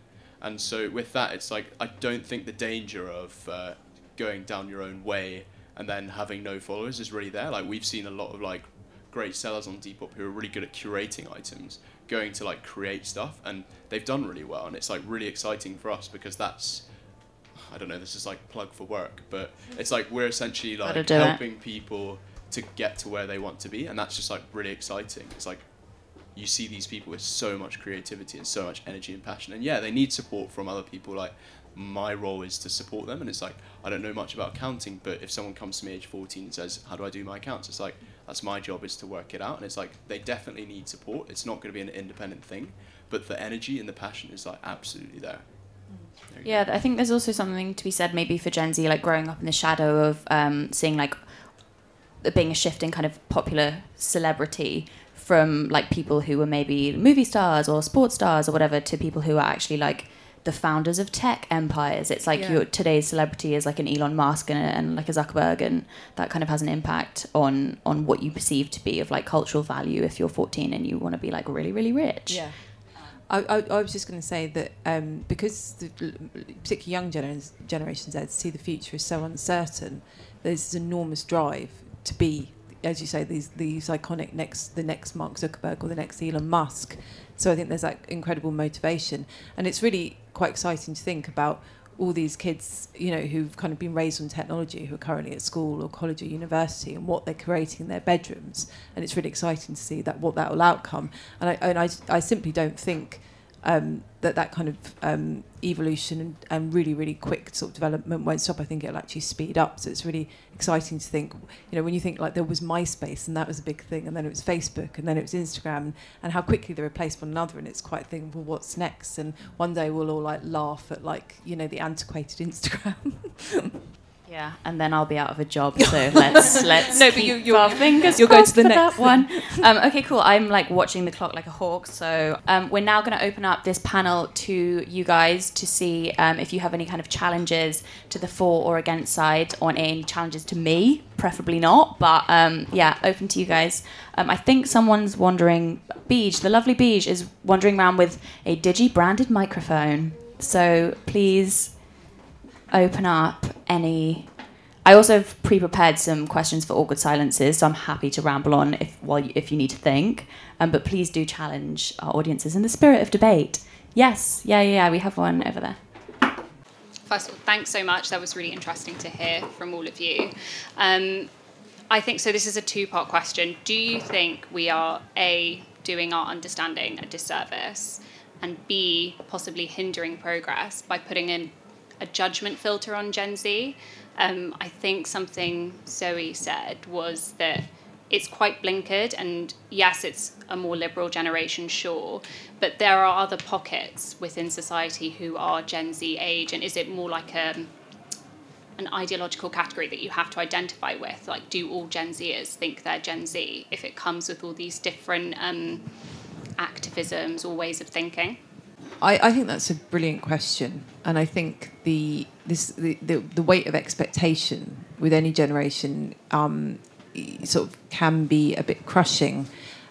And so with that, it's like I don't think the danger of uh, going down your own way and then having no followers is really there. Like we've seen a lot of like great sellers on Depop who are really good at curating items, going to like create stuff, and they've done really well. And it's like really exciting for us because that's I don't know. This is like plug for work, but it's like we're essentially like do it. helping people to get to where they want to be, and that's just like really exciting. It's like you see these people with so much creativity and so much energy and passion, and yeah, they need support from other people. Like my role is to support them, and it's like I don't know much about accounting, but if someone comes to me age 14 and says, "How do I do my accounts?" It's like that's my job is to work it out, and it's like they definitely need support. It's not going to be an independent thing, but the energy and the passion is like absolutely there. There you go. Yeah, I think there's also something to be said maybe for Gen Z, like growing up in the shadow of um, seeing like being a shift in kind of popular celebrity from like people who were maybe movie stars or sports stars or whatever to people who are actually like the founders of tech empires. It's like Yeah. your today's celebrity is like an Elon Musk and, and like a Zuckerberg, and that kind of has an impact on on what you perceive to be of like cultural value if you're 14 and you want to be like really really rich. Yeah. I, I, I was just going to say that um, because the, particularly young gener- Generation Z see the future is so uncertain, there's this enormous drive to be, as you say, these these iconic next the next Mark Zuckerberg or the next Elon Musk. So I think there's that incredible motivation, and it's really quite exciting to think about all these kids, you know, who've kind of been raised on technology, who are currently at school or college or university, and what they're creating in their bedrooms. And it's really exciting to see that what that will outcome. And I, and I, I simply don't think um, that that kind of um, evolution and, and really, really quick sort of development won't stop. I think it'll actually speed up. So it's really exciting to think, you know, when you think like there was MySpace and that was a big thing, and then it was Facebook, and then it was Instagram, and how quickly they replaced one another. And it's quite a thing, well, what's next? And one day we'll all like laugh at like, you know, the antiquated Instagram. Yeah, and then I'll be out of a job. So let's let's No, but you- you'll- our fingers you'll go to the next one. um, okay, cool. I'm like watching the clock like a hawk. So um, we're now going to open up this panel to you guys to see um, if you have any kind of challenges to the for or against side, or any challenges to me, preferably not. But um, yeah, open to you guys. Um, I think someone's wandering. Beej, the lovely Beej, is wandering around with a digi branded microphone. So please open up any. I also have pre-prepared some questions for awkward silences, so I'm happy to ramble on if while you, if you need to think. Um, but please do challenge our audiences in the spirit of debate. Yes, yeah, yeah, yeah. We have one over there. First of all, thanks so much. That was really interesting to hear from all of you. Um, I think so. This is a two part question. Do you think we are A, doing our understanding a disservice, and B, possibly hindering progress by putting in a judgment filter on Gen Z? Um, I think something Zoe said was that it's quite blinkered, and yes, it's a more liberal generation, sure, but there are other pockets within society who are Gen Z age, and is it more like a an ideological category that you have to identify with. Like, do all Gen Zers think they're Gen Z if it comes with all these different um, activisms or ways of thinking? I, I think that's a brilliant question, and I think the this the, the, the weight of expectation with any generation um, sort of can be a bit crushing.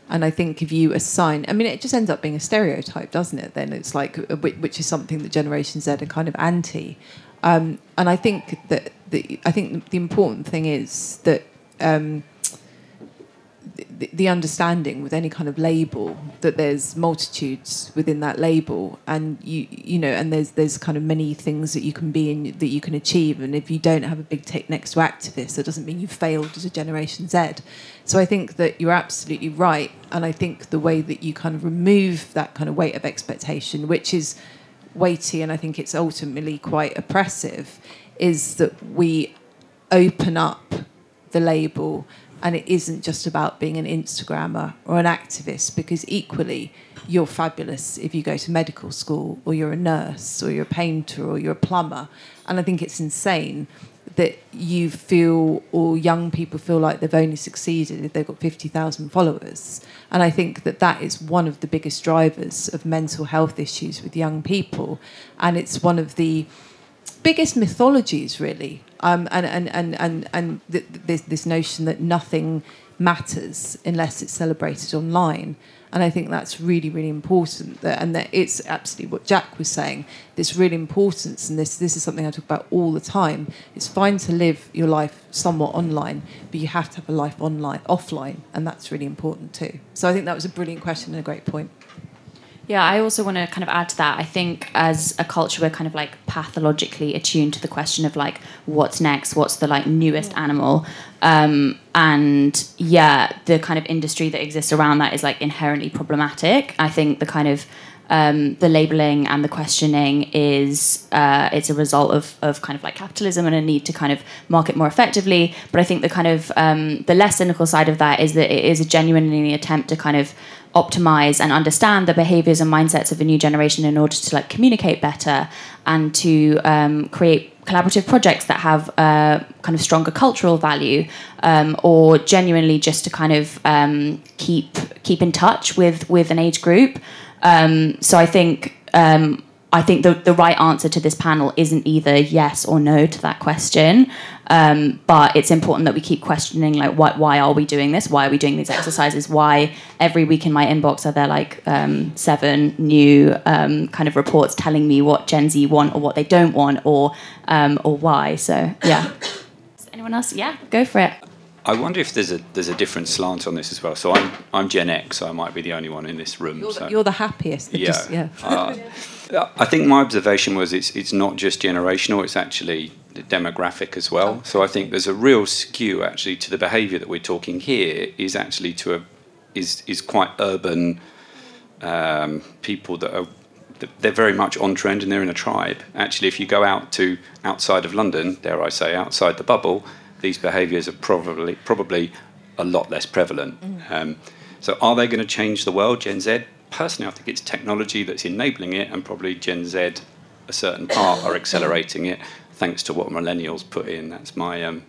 And I think if you assign, I mean, it just ends up being a stereotype, doesn't it? Then it's like, uh, which is something that Generation Z are kind of anti. Um, and I think that the, I think the important thing is that um, the, understanding with any kind of label that there's multitudes within that label and you you know and there's there's kind of many things that you can be and that you can achieve and if you don't have a big tick next to activist that doesn't mean you've failed as a generation z. So i think that you're absolutely right and i think the way that you kind of remove that kind of weight of expectation which is weighty and i think it's ultimately quite oppressive is that we open up the label and it isn't just about being an Instagrammer or an activist because equally you're fabulous if you go to medical school or you're a nurse or you're a painter or you're a plumber. And I think it's insane that you feel or young people feel like they've only succeeded if they've got 50,000 followers. And I think that that is one of the biggest drivers of mental health issues with young people. And it's one of the biggest mythologies, really. Um, and and and and and th- this this notion that nothing matters unless it's celebrated online. And I think that's really, really important. That, and that it's absolutely what Jack was saying. This real importance, and this this is something I talk about all the time. It's fine to live your life somewhat online, but you have to have a life online, offline, and that's really important too. So I think that was a brilliant question and a great point. Yeah, I also want to kind of add to that. I think as a culture, we're kind of like pathologically attuned to the question of like what's next, what's the like newest animal, um, and yeah, the kind of industry that exists around that is like inherently problematic. I think the kind of um, the labeling and the questioning is uh, it's a result of, of kind of like capitalism and a need to kind of market more effectively. But I think the kind of um, the less cynical side of that is that it is a genuinely attempt to kind of optimize and understand the behaviors and mindsets of a new generation in order to like communicate better and to um, create collaborative projects that have a kind of stronger cultural value um, or genuinely just to kind of um, keep keep in touch with with an age group um, so I think um, I think the, the right answer to this panel isn't either yes or no to that question. Um, but it's important that we keep questioning like why, why are we doing this? Why are we doing these exercises? Why every week in my inbox are there like um, seven new um, kind of reports telling me what Gen Z want or what they don't want or um, or why? So yeah. Anyone else? Yeah, go for it. I wonder if there's a there's a different slant on this as well. So I'm I'm Gen X, so I might be the only one in this room. You're, so. the, you're the happiest. yeah. Just, yeah. Uh, I think my observation was it's it's not just generational; it's actually demographic as well. So I think there's a real skew actually to the behaviour that we're talking here is actually to a is is quite urban um, people that are they're very much on trend and they're in a tribe. Actually, if you go out to outside of London, dare I say, outside the bubble, these behaviours are probably probably a lot less prevalent. Mm. Um, so, are they going to change the world, Gen Z? Personally, I think it's technology that's enabling it, and probably Gen Z, a certain part, are accelerating it thanks to what millennials put in. That's my um,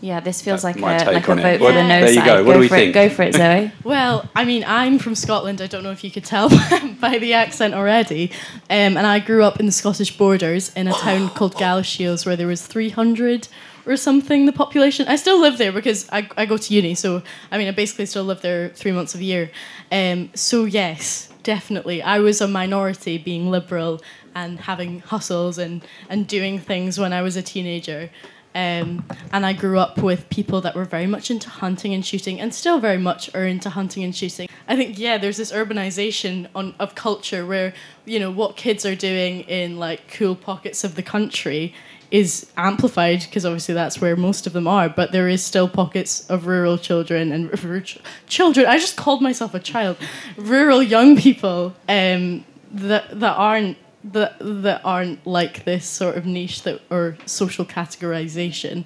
yeah, this feels That's like a, like a on it. vote Well, for the no there you side. go. What do we for think? It. Go for it, Zoe. Well, I mean, I'm from Scotland. I don't know if you could tell by the accent already. Um, and I grew up in the Scottish borders in a town called Galashiels where there was 300 or something, the population. I still live there because I, I go to uni. So, I mean, I basically still live there three months of the year. Um, so, yes, definitely. I was a minority being liberal and having hustles and, and doing things when I was a teenager. Um, and I grew up with people that were very much into hunting and shooting, and still very much are into hunting and shooting. I think yeah, there's this urbanization on of culture where you know what kids are doing in like cool pockets of the country is amplified because obviously that's where most of them are. But there is still pockets of rural children and rural ch- children. I just called myself a child. Rural young people um, that that aren't that that aren't like this sort of niche that or social categorization.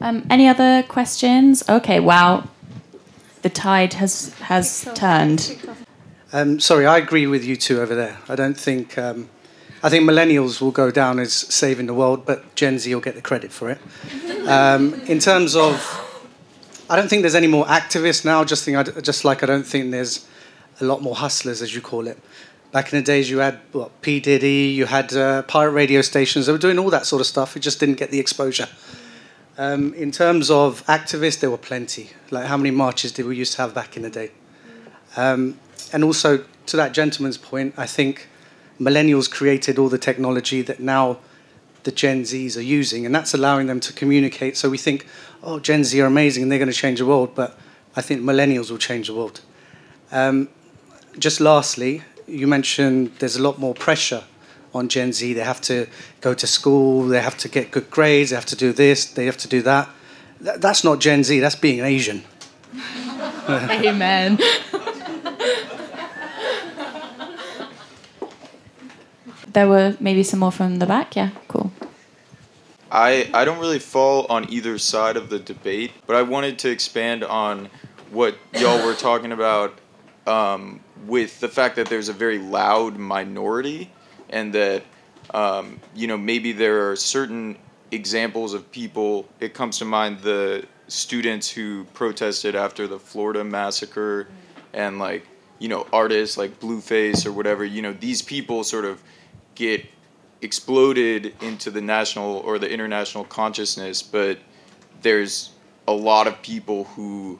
Um, any other questions? Okay, wow. The tide has has turned. Um, sorry, I agree with you two over there. I don't think. Um, I think millennials will go down as saving the world, but Gen Z will get the credit for it. Um, in terms of, I don't think there's any more activists now. Just think, I, just like I don't think there's a lot more hustlers, as you call it. Back in the days, you had what P Diddy, you had uh, pirate radio stations. They were doing all that sort of stuff. It just didn't get the exposure. Um, in terms of activists, there were plenty. Like how many marches did we used to have back in the day? Um, and also to that gentleman's point, I think millennials created all the technology that now the Gen Zs are using, and that's allowing them to communicate. So we think, oh, Gen Z are amazing and they're going to change the world, but I think millennials will change the world. Um, just lastly, you mentioned there's a lot more pressure on Gen Z. They have to go to school, they have to get good grades, they have to do this, they have to do that. Th- that's not Gen Z, that's being Asian. Amen. There were maybe some more from the back. Yeah, cool. I, I don't really fall on either side of the debate, but I wanted to expand on what y'all were talking about um, with the fact that there's a very loud minority and that, um, you know, maybe there are certain examples of people. It comes to mind the students who protested after the Florida massacre and, like, you know, artists like Blueface or whatever, you know, these people sort of get exploded into the national or the international consciousness, but there's a lot of people who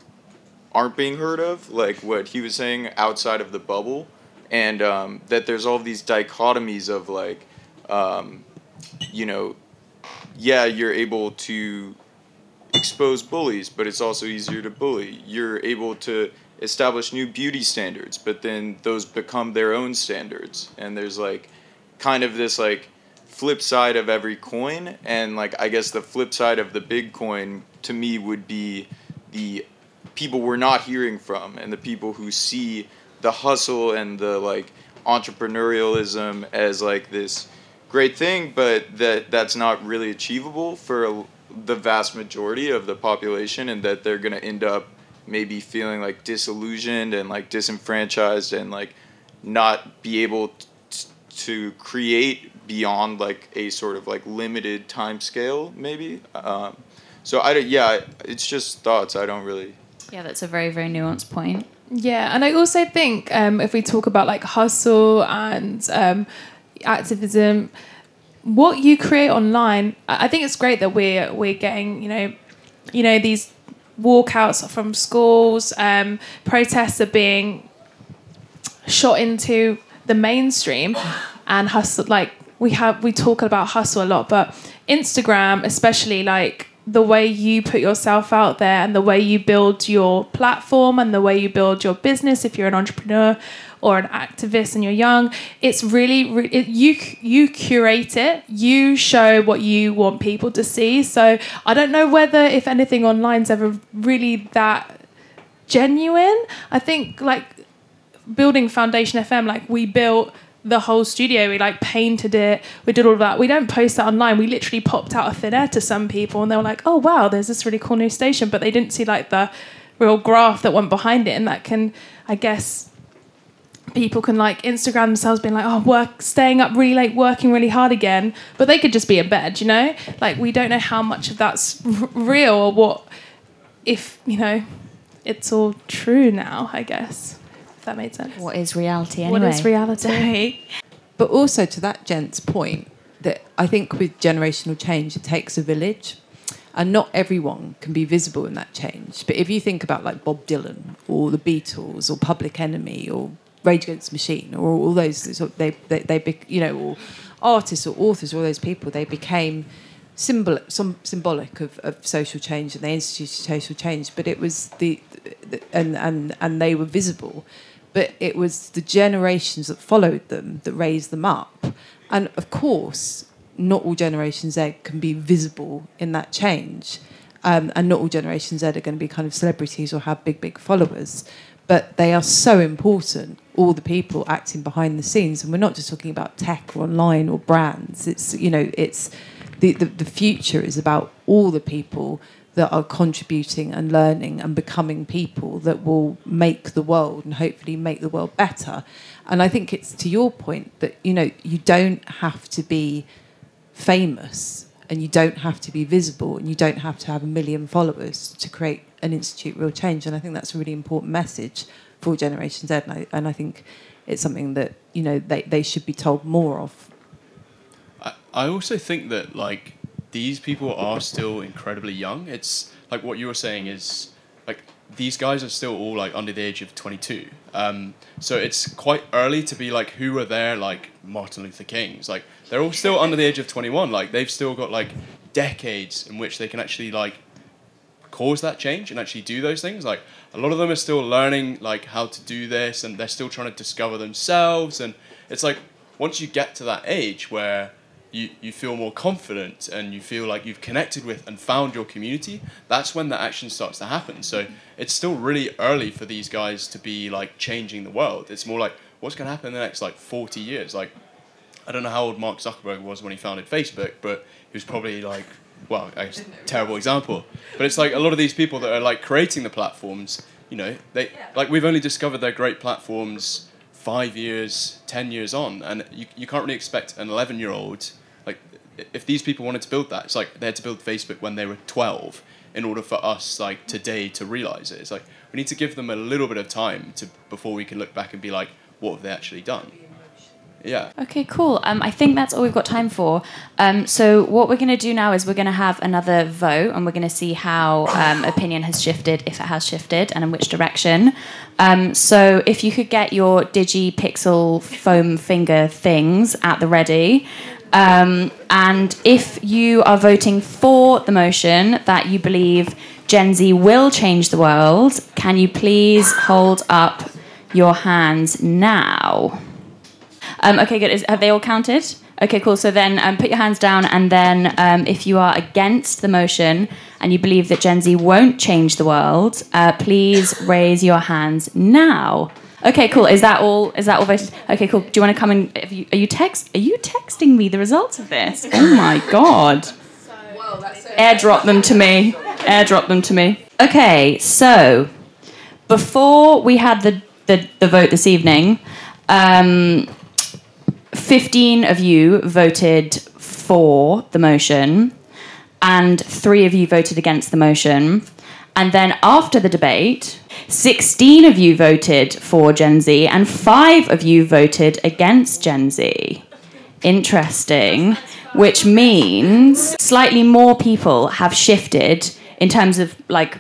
aren't being heard of, like what he was saying outside of the bubble, and um, that there's all these dichotomies of like, um, you know, yeah, you're able to expose bullies, but it's also easier to bully. You're able to establish new beauty standards, but then those become their own standards, and there's like kind of this like flip side of every coin and like i guess the flip side of the big coin to me would be the people we're not hearing from and the people who see the hustle and the like entrepreneurialism as like this great thing but that that's not really achievable for the vast majority of the population and that they're going to end up maybe feeling like disillusioned and like disenfranchised and like not be able to create beyond like a sort of like limited time scale maybe um, so i don't yeah it's just thoughts i don't really Yeah, that's a very very nuanced point. Yeah, and I also think um, if we talk about like hustle and um, activism, what you create online, I I think it's great that we're we're getting you know, you know these walkouts from schools, um, protests are being shot into the mainstream, and hustle like we have we talk about hustle a lot, but Instagram especially like the way you put yourself out there and the way you build your platform and the way you build your business if you're an entrepreneur or an activist and you're young it's really, it, you you curate it. You show what you want people to see. So i don't know whether if anything online's ever really that genuine. I think like building foundation fm like we built the whole studio. We like painted it. We did all of that. We don't post that online. We literally popped out of thin air to some people, and they were like, "Oh wow, there's this really cool new station," but they didn't see like the real graph that went behind it, and that can, I guess, people can like Instagram themselves being like, "Oh, work, staying up really late, working really hard again," but they could just be in bed, you know. Like we don't know how much of that's r- real or what, if you know, it's all true now. I guess that made sense. What is reality anyway? What is reality? But also to that gent's point, that I think with generational change, it takes a village, and not everyone can be visible in that change. But if you think about like Bob Dylan or the Beatles or Public Enemy or Rage Against the Machine or all those, sort they they, they bec- you know, or artists or authors, all those people, they became symbol some symbolic of, of social change and they instituted social change. But it was the, the and and and they were visible but it was the generations that followed them that raised them up. And of course, not all Generation Z can be visible in that change. Um, and not all Generation Z are going to be kind of celebrities or have big, big followers. But they are so important, all the people acting behind the scenes. And we're not just talking about tech or online or brands. It's, you know, it's the, the, the future is about all the people that are contributing and learning and becoming people that will make the world and hopefully make the world better. And I think it's to your point that you know you don't have to be famous and you don't have to be visible and you don't have to have a million followers to create and institute real change. And I think that's a really important message for Generation Z. And I, and I think it's something that you know they, they should be told more of. I, I also think that like these people are still incredibly young. It's like what you were saying is like these guys are still all like under the age of 22. Um, so it's quite early to be like, who are there like Martin Luther Kings? Like they're all still under the age of 21. Like they've still got like decades in which they can actually like cause that change and actually do those things. Like a lot of them are still learning like how to do this and they're still trying to discover themselves. And it's like once you get to that age where you, you feel more confident and you feel like you've connected with and found your community, that's when the action starts to happen. So it's still really early for these guys to be like changing the world. It's more like what's going to happen in the next like 40 years. Like, I don't know how old Mark Zuckerberg was when he founded Facebook, but he was probably like, well, guess, terrible example. But it's like a lot of these people that are like creating the platforms, you know, they like we've only discovered they're great platforms five years, ten years on, and you, you can't really expect an 11 year old if these people wanted to build that, it's like they had to build Facebook when they were 12 in order for us like today to realize it. It's like we need to give them a little bit of time to before we can look back and be like, what have they actually done? Yeah. Okay, cool. Um, I think that's all we've got time for. Um, so what we're going to do now is we're going to have another vote, and we're going to see how um, opinion has shifted, if it has shifted, and in which direction. Um, so if you could get your Digi Pixel foam finger things at the ready. Um, and if you are voting for the motion that you believe Gen Z will change the world, can you please hold up your hands now? Um, okay, good. Is, have they all counted? Okay, cool. So then um, put your hands down, and then um, if you are against the motion and you believe that Gen Z won't change the world, uh, please raise your hands now. Okay, cool. Is that all? Is that all voted? Okay, cool. Do you want to come and you, are you text? Are you texting me the results of this? Oh my god! Airdrop them to me. Airdrop them to me. Okay, so before we had the the, the vote this evening, um, fifteen of you voted for the motion, and three of you voted against the motion. And then after the debate, 16 of you voted for Gen Z and 5 of you voted against Gen Z. Interesting. Which means slightly more people have shifted in terms of like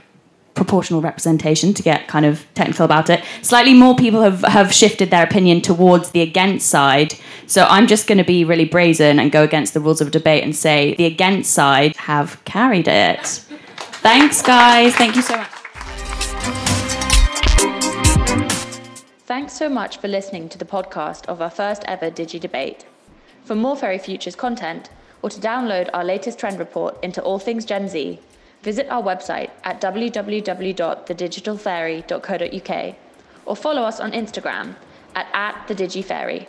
proportional representation to get kind of technical about it. Slightly more people have, have shifted their opinion towards the against side. So I'm just going to be really brazen and go against the rules of debate and say the against side have carried it. Thanks, guys. Thank you so much. Thanks so much for listening to the podcast of our first ever Digi Debate. For more Fairy Futures content, or to download our latest trend report into all things Gen Z, visit our website at www.thedigitalfairy.co.uk or follow us on Instagram at, at the Digi Fairy.